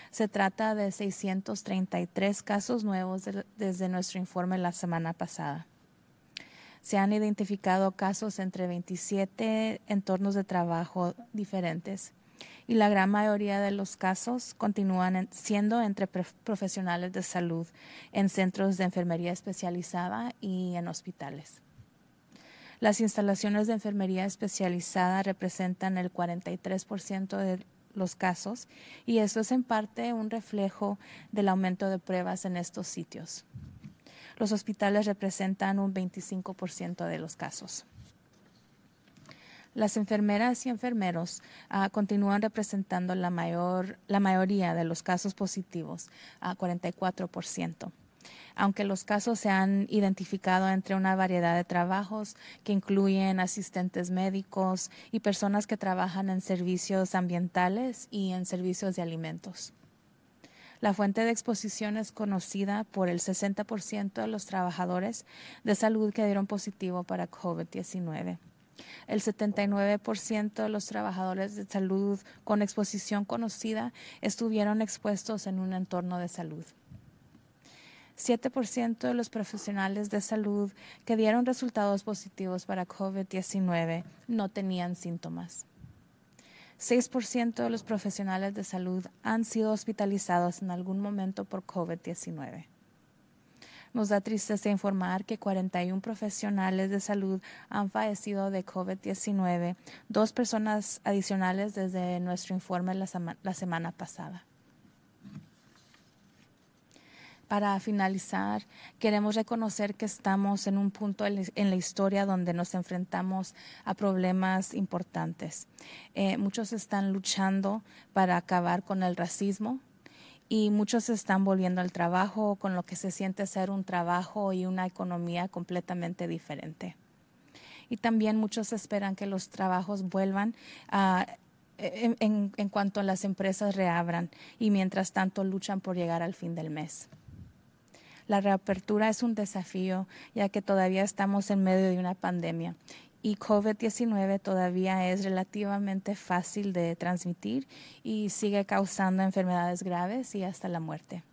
Se trata de 633 casos nuevos desde nuestro informe la semana pasada. Se han identificado casos entre 27 entornos de trabajo diferentes y la gran mayoría de los casos continúan siendo entre profesionales de salud en centros de enfermería especializada y en hospitales. Las instalaciones de enfermería especializada representan el 43% de los casos y eso es en parte un reflejo del aumento de pruebas en estos sitios. Los hospitales representan un 25% de los casos. Las enfermeras y enfermeros ah, continúan representando la, mayor, la mayoría de los casos positivos, a 44%. Aunque los casos se han identificado entre una variedad de trabajos que incluyen asistentes médicos y personas que trabajan en servicios ambientales y en servicios de alimentos. La fuente de exposición es conocida por el 60% de los trabajadores de salud que dieron positivo para COVID-19. El 79% de los trabajadores de salud con exposición conocida estuvieron expuestos en un entorno de salud. 7% de los profesionales de salud que dieron resultados positivos para COVID-19 no tenían síntomas. 6% de los profesionales de salud han sido hospitalizados en algún momento por COVID-19. Nos da tristeza informar que 41 profesionales de salud han fallecido de COVID-19, dos personas adicionales desde nuestro informe la, semana pasada. Para finalizar, queremos reconocer que estamos en un punto en la historia donde nos enfrentamos a problemas importantes. Eh, muchos están luchando para acabar con el racismo, y muchos están volviendo al trabajo con lo que se siente ser un trabajo y una economía completamente diferente. Y también muchos esperan que los trabajos vuelvan a en, cuanto las empresas reabran y mientras tanto luchan por llegar al fin del mes. La reapertura es un desafío ya que todavía estamos en medio de una pandemia y COVID-19 todavía es relativamente fácil de transmitir y sigue causando enfermedades graves y hasta la muerte.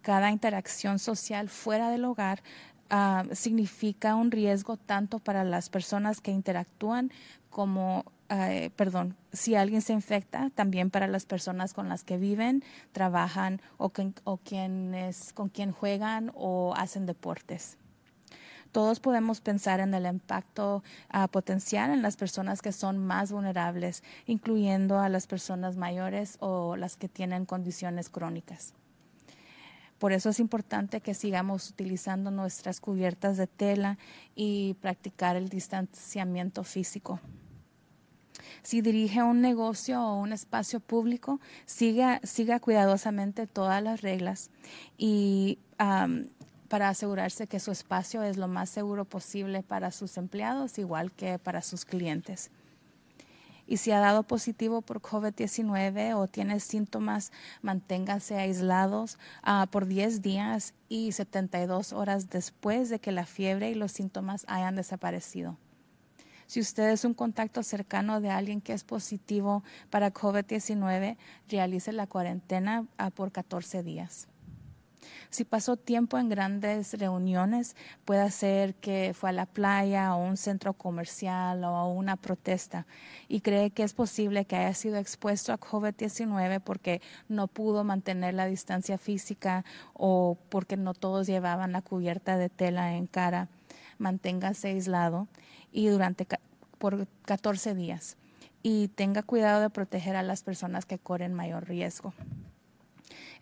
Cada interacción social fuera del hogar uh, significa un riesgo tanto para las personas que interactúan como eh, perdón, si alguien se infecta, también para las personas con las que viven, trabajan o, o quienes, con quien juegan o hacen deportes. Todos podemos pensar en el impacto uh, potencial en las personas que son más vulnerables, incluyendo a las personas mayores o las que tienen condiciones crónicas. Por eso es importante que sigamos utilizando nuestras cubiertas de tela y practicar el distanciamiento físico. Si dirige un negocio o un espacio público, siga, siga cuidadosamente todas las reglas y para asegurarse que su espacio es lo más seguro posible para sus empleados, igual que para sus clientes. Y si ha dado positivo por COVID-19 o tiene síntomas, manténgase aislados uh, por 10 días y 72 horas después de que la fiebre y los síntomas hayan desaparecido. Si usted es un contacto cercano de alguien que es positivo para COVID-19, realice la cuarentena ah, por 14 días. Si pasó tiempo en grandes reuniones, puede ser que fue a la playa o un centro comercial o a una protesta y cree que es posible que haya sido expuesto a COVID-19 porque no pudo mantener la distancia física o porque no todos llevaban la cubierta de tela en cara. Manténgase aislado y durante por 14 días y tenga cuidado de proteger a las personas que corren mayor riesgo.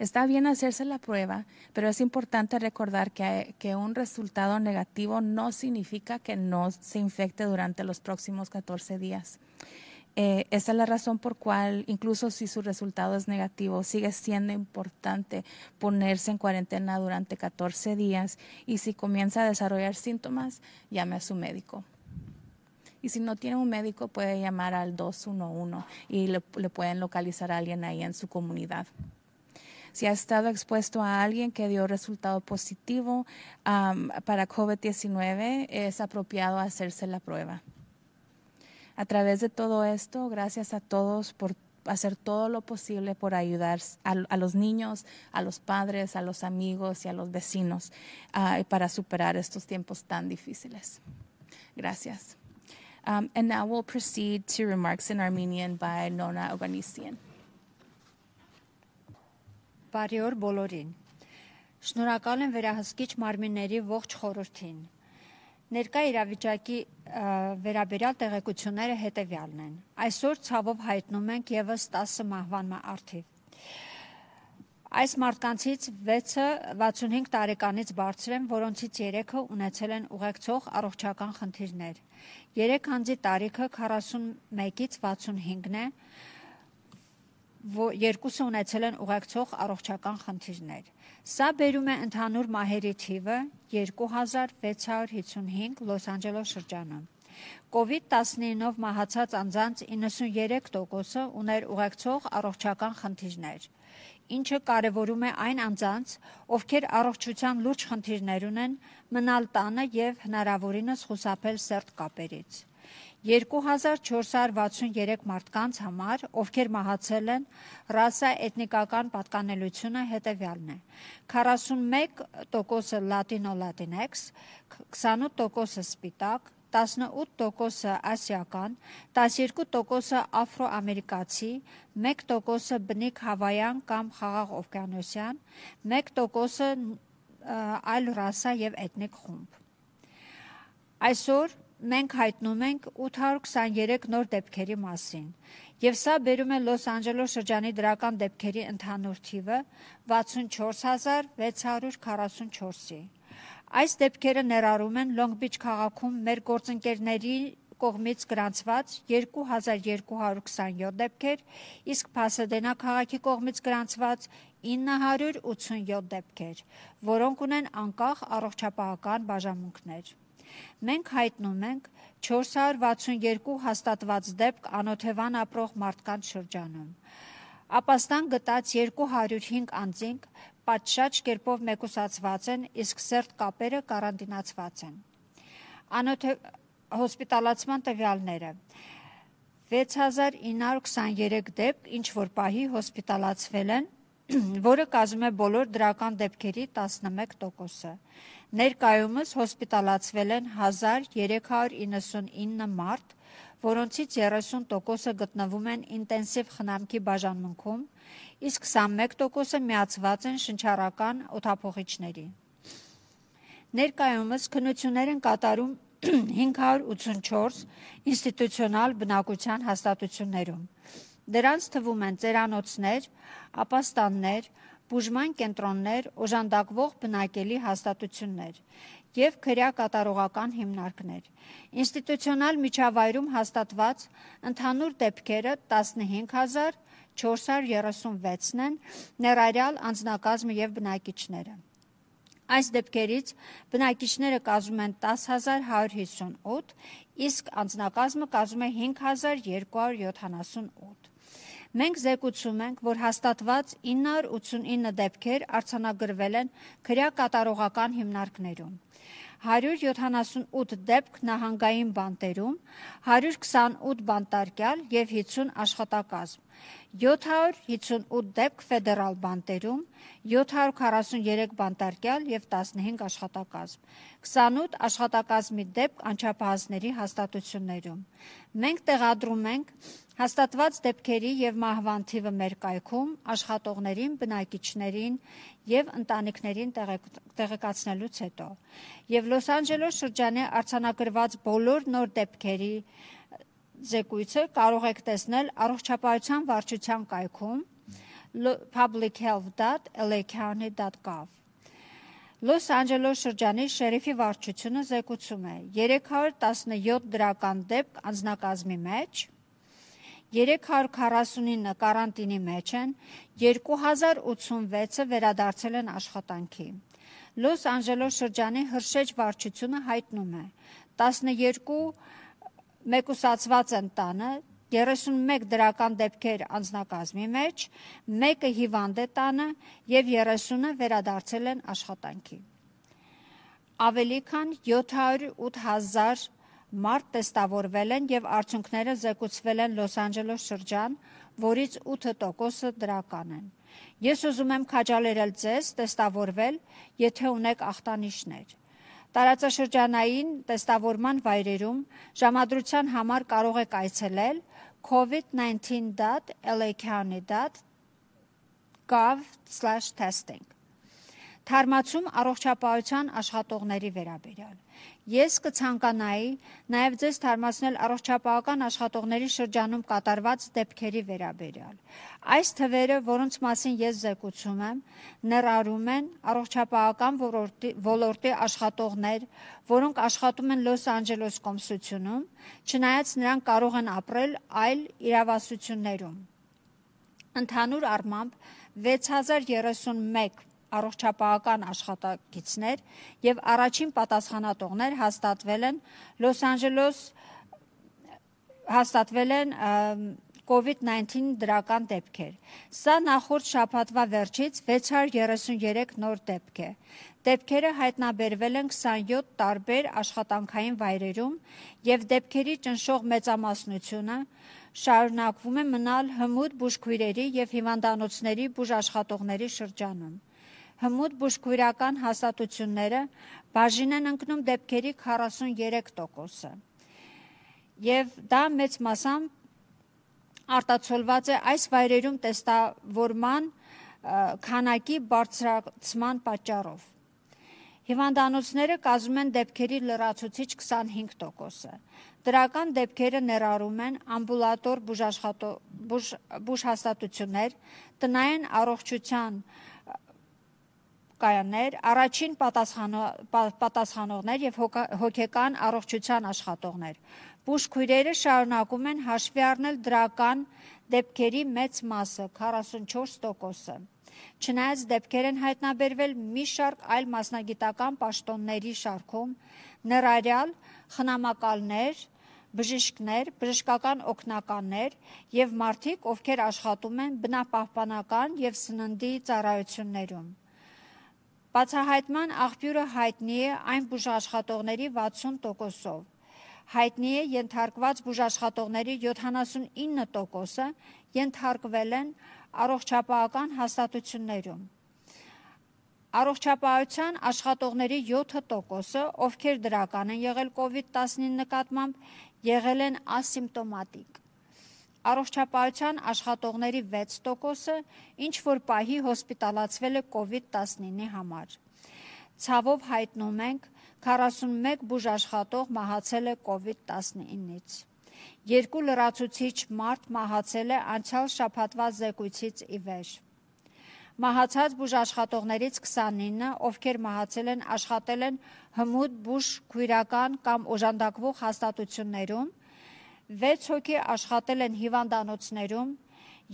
Está bien hacerse la prueba, pero es importante recordar que, que, un resultado negativo no significa que no se infecte durante los próximos 14 días. Eh, esa es la razón por cual, incluso si su resultado es negativo, sigue siendo importante ponerse en cuarentena durante 14 días y si comienza a desarrollar síntomas, llame a su médico. Y si no tiene un médico, puede llamar al 211 y le, pueden localizar a alguien ahí en su comunidad. Si ha estado expuesto a alguien que dio resultado positivo para COVID-19, es apropiado hacerse la prueba. A través de todo esto, gracias a todos por hacer todo lo posible por ayudar a, los niños, a los padres, a los amigos y a los vecinos ah, para superar estos tiempos tan difíciles. Gracias. Um, and now we'll proceed to remarks in Armenian by Nona Oganisian. Բարի օր բոլորին։ Շնորհակալ եմ վերահսկիչ մարմինների ողջ խորհրդին։ Ներկա իրավիճակի վերաբերյալ տեղեկությունները հետևյալն են։ Այսօր ցավով հայտնում ենք եւս 10 մահվան արդիվ։ Այս մարդկանցից 6-ը 65 տարեկանից բարձր են, որոնցից 3-ը ունեցել են ուղեկցող առողջական խնդիրներ։ 3 անձի տարիքը 41-ից 65-ն է, երկուսը ունեցել են ուղեկցող առողջական խնդիրներ։ Սա բերում է ընդհանուր մահերի թիվը 2655 Լոս Անջելես շրջանում։ COVID-19-ով մահացած անձանց 93%-ը ուներ ուղեկցող առողջական խնդիրներ ինչը կարևորում է այն անձանց, ովքեր առողջության լուրջ խնդիրներ ունեն, մնալ տանը եւ հնարավորինս խուսափել սերտ կապերից։ 2463 մարդկանց համար, ովքեր մահացել են, ռասա էթնիկական պատկանելությունը հետևյալն է. 41%-ը լատինո լատինեքս, 28%-ը սպիտակ, 18%-ը ասիական, 12%-ը աֆրոամերիկացի, 1%-ը բնիկ հավայան կամ խաղաղ օվկիանոսյան, 1%-ը այլ ռասա եւ էթնիկ խումբ։ Այսօր մենք հայտնում ենք 823 նոր դեպքերի մասին Եվ սա բերում է Լոս Անջելոս շրջանի դրական դեպքերի ընդհանուր թիվը 64644-ի։ Այս դեպքերը ներառում են Long Beach քաղաքում մեր գործընկերների կողմից գրանցված 2227 դեպքեր, իսկ Փասադենա քաղաքի կողմից գրանցված 987 դեպքեր, որոնք ունեն անկախ առողջապահական բաժանմունքներ։ Մենք հայտնում ենք 462 հաստատված դեպք անօթևան ապրող մարդկանց շրջանում։ Ապաստան գտած 205 անձինք պատշաճ կերպով մեկուսացված են, իսկ սերտ կապերը կարանտինացված են։ Անօթև հոսպիտալացման տվյալները. 6923 դեպք ինչ որ պահի հոսպիտալացվել են, որը կազմում է բոլոր դրական դեպքերի 11%-ը։ Ներկայումս հոսպիտալացվել են 1399 մարդ, որոնցից 30%-ը գտնվում են ինտենսիվ խնամքի բաժանմունքում, իսկ 21%-ը միացված են շնչառական օթափողիչների։ Ներկայումս քննություններ են կատարում (clears throat) 584 ինստիտուցիոնալ բնակության հաստատություններում։ Դրանց թվում են ծերանոցներ, ապաստաններ, բուժման կենտրոններ, օժանդակվող բնակելի հաստատություններ եւ քրյա կատարողական հիմնարկներ։ Ինստիտուցիոնալ միջավայրում հաստատված ընդհանուր դեպքերը 15436-ն են, ներառյալ անձնակազմը եւ բնակիչները։ Այս դեպքերից բնակիչները կազմում են 10158, իսկ անձնակազմը կազմում է 5278։ Մենք զեկուցում ենք, որ հաստատված 989 դեպքեր արձանագրվել են քրյա կատարողական հիմնարկներում։ 178 դեպք նահանգային բանտերում, 128 բանտարկյալ եւ 50 աշխատակազմ։ 758 դեպք ֆեդերալ բանտերում, 743 բանտարկյալ եւ 15 աշխատակազմ։ 28 աշխատակազմի դեպք անչափահասների հաստատություններում։ Մենք տեղադրում ենք հաստատված դեպքերի եւ մահվան թիվը մեր կայքում աշխատողներին, բնակիչներին եւ ընտանիքներին տեղեկացնելուց հետո։ Եվ Լոս Անջելես շրջանի արձանագրված բոլոր նոր դեպքերի զեկույցը կարող եք տեսնել առողջապահության վարչության կայքում publichealth.lacounty.gov Լոս Անջելոս շրջանի շերիֆի վարչությունը զեկուցում է. 317 դրական դեպք անձնակազմի մեջ 349 կարանտինի մեջ են, 2086-ը վերադարձել են աշխատանքի։ Լոս Անջելոս շրջանի հրշեջ վարչությունը հայտնում է. 12 մեկուսացված են տանը 31 դրական դեպքեր անձնակազմի մեջ, մեկը հիվանդ է տանը եւ 30-ը վերադարձել են աշխատանքի։ Ավելի քան 708.000 մարդ տեստավորվել են եւ արդյունքները զեկուցվել են Լոս Անջելես շրջան, որից 8%-ը դրական են։ Ես ուզում եմ քաջալերել ձեզ տեստավորվել, եթե ունեք ախտանիշներ։ Տարածաշրջանային տեստավորման վայրերում ժամադրության համար կարող եք այցելել covid19.lacounty.gov/testing Թարմացում առողջապահության աշխատողների վերաբերյալ։ Ես կցանկանայի նաև ձեզ թարմացնել առողջապահական աշխատողների շրջանում կատարված դեպքերի վերաբերյալ։ Այս թվերը, որոնց մասին ես զեկուցում եմ, ներառում են առողջապահական ոլորտի, ոլորտի աշխատողներ, որոնք աշխատում են Լոս Անջելոս կոմսությունում, չնայած նրանք կարող են ապրել այլ իրավասություններում։ Ընդհանուր առմամբ 6031 առողջապահական աշխատակիցներ եւ առաջին պատասխանատողներ հաստատվել են Լոս Անջելոս հաստատվել են COVID-19 դրական դեպքեր։ Սա նախորդ շաբաթվա վերջից 633 նոր դեպք է։ Դեպքերը հայտնաբերվել են 27 տարբեր աշխատանքային վայրերում եւ դեպքերի ճնշող մեծամասնությունը շարունակվում է մնալ հմուտ բուժքույրերի եւ հիվանդանոցների բուժաշխատողների շրջանում հմուտ բուժքույրական հաստատությունները բաժին են ընկնում դեպքերի 43%-ը։ Եվ դա մեծ մասամբ արտացոլված է այս վայրերում տեստավորման քանակի բարձրացման պատճառով։ Հիվանդանոցները կազմում են դեպքերի լրացուցիչ 25%-ը։ Դրական դեպքերը ներառում են ամբուլատոր բուժհաստատություններ, տնային առողջության կայաններ, առաջին պատասխանողներ եւ հոգեկան առողջության աշխատողներ։ Բուժքույրերը շարունակում են հաշվի առնել դրական դեպքերի մեծ մասը, 44%-ը։ Չնայած դեպքեր են հայտնաբերվել մի շարք այլ մասնագիտական պաշտոնների շարքում, ներառյալ խնամակալներ, բժիշկներ, բժշկական օգնականներ եւ մարդիկ, ովքեր աշխատում են բնապահպանական եւ սննդի ծառայություններում։ Բացահայտման աղբյուրը հայտնի է այն բուժաշխատողների 60%-ով։ Հայտնի է ենթարկված բուժաշխատողների 79%-ը ենթարկվել են առողջապահական հաստատություններում։ Առողջապահության աշխատողների 7%-ը, ովքեր դրական են եղել COVID-19 նկատմամբ, եղել են ասիմպտոմատիկ։ Առողջապահության աշխատողների 6%-ը ինչ որ պահի հոսպիտալացվել է COVID-19-ի համար։ Ցավով հայտնում ենք 41 բուժաշխատող մահացել է COVID-19-ից։ Երկու լրացուցիչ մարդ մահացել է անցյալ շաբաթվա զեկույցից ի վեր։ Մահացած բուժաշխատողներից 29-ը, ովքեր մահացել են, աշխատել են հմուտ բուժ քույրական կամ օժանդակվող հաստատություններում, 6 հոգի աշխատել են հիվանդանոցներում,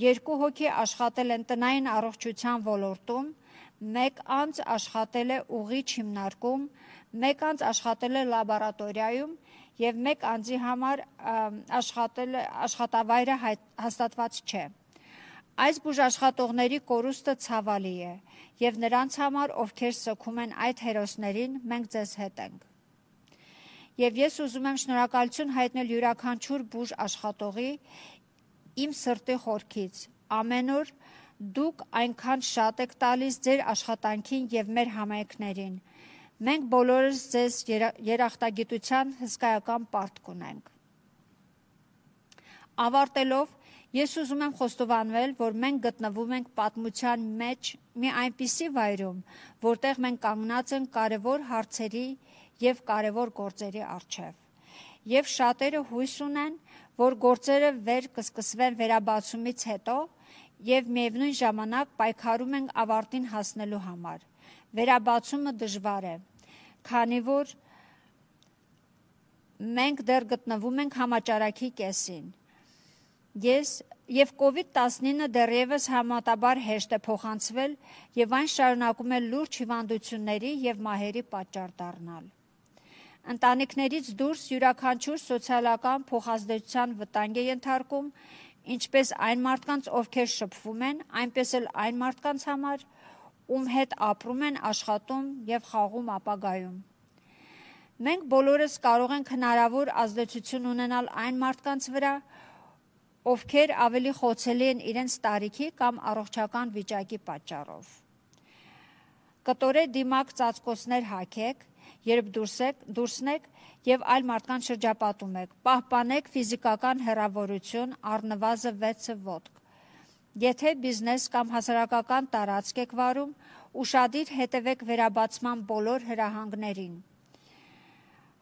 2 հոգի աշխատել են տնային առողջության ոլորտում, 1 անձ աշխատել է ուղիչ հիմնարկում, 1 անձ աշխատել է լաբորատորիայում եւ մեկ անձի համար աշխատել աշխատավայրը հաստատված չէ։ Այս բուժաշխատողների կորուստը ցավալի է եւ նրանց համար, ովքեր սոքում են այդ հերոսներին, մենք ձեզ հետ ենք։ Եվ ես ուզում եմ շնորհակալություն հայտնել յուրաքանչյուր բուժ աշխատողի իմ սրտի խորքից։ Ամեն օր դուք այնքան շատ եք տալիս ձեր աշխատանքին եւ մեր համայնքներին։ Մենք բոլորս ձեզ երախտագիտության հսկայական պարտք ունենք։ Ավարտելով, ես ուզում եմ խոստովանվել, որ մենք գտնվում ենք պատմության մեջ մի այնպիսի վայրում, որտեղ մենք կանգնած ենք կարևոր հարցերի եւ կարևոր գործերի առջև։ Եվ շատերը հույս ունեն, որ գործերը վեր կսկսվեն վերաբացումից հետո եւ միևնույն ժամանակ պայքարում ենք ավարտին հասնելու համար վերաբացումը դժվար է, քանի որ մենք դեռ գտնվում ենք համաճարակի կեսին։ Ես եւ COVID-19 դեռևս համատաբար հեշտ է փոխանցվել եւ այն շարունակում է լուրջ հիվանդությունների եւ մահերի պատճառ դառնալ։ Ընտանիքներից դուրս յուրաքանչյուր սոցիալական փոխազդեցության վտանգ է ենթարկում, ինչպես այն մարդկանց, ովքեր շփվում են, այնպես էլ այն մարդկանց համար, ում հետ ապրում են, աշխատում եւ խաղում ապագայում։ Մենք բոլորս կարող ենք հնարավոր ազդեցություն ունենալ այն մարդկանց վրա, ովքեր ավելի խոցելի են իրենց տարիքի կամ առողջական վիճակի պատճառով։ Կտորե դիմակ ծածկոցներ հագեք, երբ դուրս եք, դուրսնեք եւ այլ մարդկանց շրջապատում եք։ Պահպանեք ֆիզիկական հեռավորություն առնվազն 6 ոտք։ Եթե բիզնես կամ հասարակական տարածք եք վարում, ուշադիր հետևեք վերաբացման բոլոր հրահանգներին։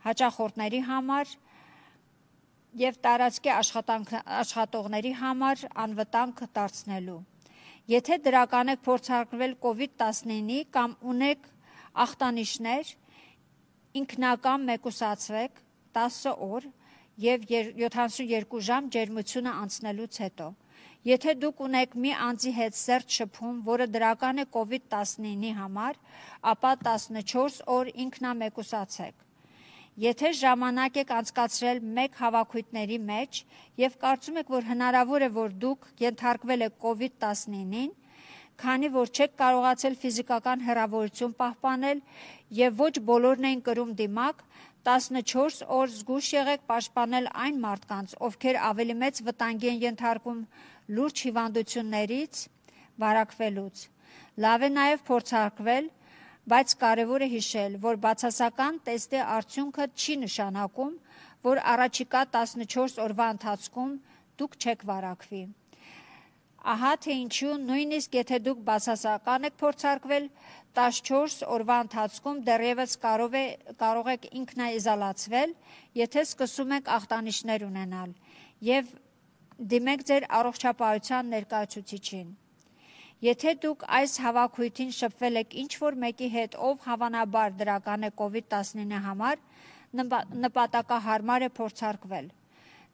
Հաճախորդների համար եւ տարածքի աշխատողների համար անվտանգ դարձնելու։ Եթե դրական եք փորձարկվել COVID-19-ի կամ ունեք ախտանիշներ, ինքնական մեկուսացվեք 10 օր եւ 72 ժամ ջերմությունը անցնելուց հետո։ Եթե դուք ունեք մի անձի հետ սերտ շփում, որը դրական է COVID-19-ի համար, ապա 14 օր ինքնամեկուսացեք։ Եթե ժամանակ եք անցկացրել մեկ հավաքույտների մեջ եւ կարծում եք, որ հնարավոր է, որ դուք ենթարկվել եք COVID-19-ին, քանի որ չեք կարողացել ֆիզիկական հեռավորություն պահպանել եւ ոչ բոլորն էին կրում դիմակ, 14 օր զգուշ եղեք պաշտպանել այն մարդկանց, ովքեր ավելի մեծ վտանգի են ենթարկվում լուրջ հիվանդություններից վարակվելուց։ Լավ է նաև փորձարկվել, բայց կարևոր է հիշել, որ բացասական տեստի արդյունքը չի նշանակում, որ առաջիկա 14 օրվա ընթացքում դուք չեք վարակվի։ Ահա թե ինչու նույնիսկ եթե դուք բացասական եք փորձարկվել, 14 օրվա ընթացքում դեռևս կարող է կարող եք ինքնաիզոլացվել, եթե սկսում եք ախտանիշներ ունենալ եւ դիմեք ձեր առողջապահության ներկայացուցիչին։ Եթե դուք այս հավաքույթին շփվել եք ինչ որ մեկի հետ, ով հավանաբար դրական է COVID-19 համար, նպատակահարմար է փորձարկվել։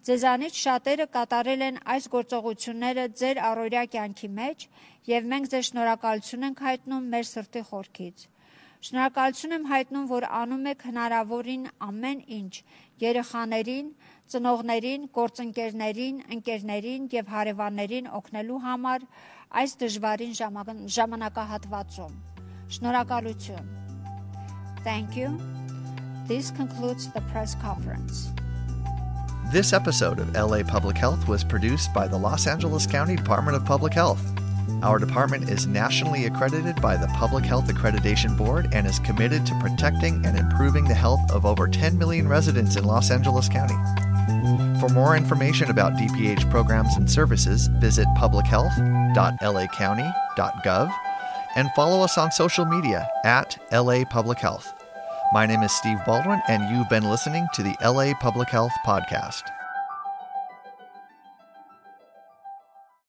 Ձեզանից շատերը կատարել են այս գործողությունները ձեր առօրյա կյանքի մեջ եւ մենք ձեզ շնորհակալություն ենք հայտնում մեր սրտի խորքից։ Շնորհակալություն եմ հայտնում, որ անում եք հնարավորին ամեն ինչ երեխաներին, ծնողներին, գործընկերներին, ընկերներին եւ հարևաններին օգնելու համար այս դժվարին ժամանակահատվածում։ Շնորհակալություն։ Thank you. This concludes the press conference. This episode of LA Public Health was produced by the Los Angeles County Department of Public Health. Our department is nationally accredited by the Public Health Accreditation Board and is committed to protecting and improving the health of over 10 million residents in Los Angeles County. For more information about DPH programs and services, visit publichealth.lacounty.gov and follow us on social media at LA Public Health. My name is Steve Baldwin, and you've been listening to the LA Public Health Podcast.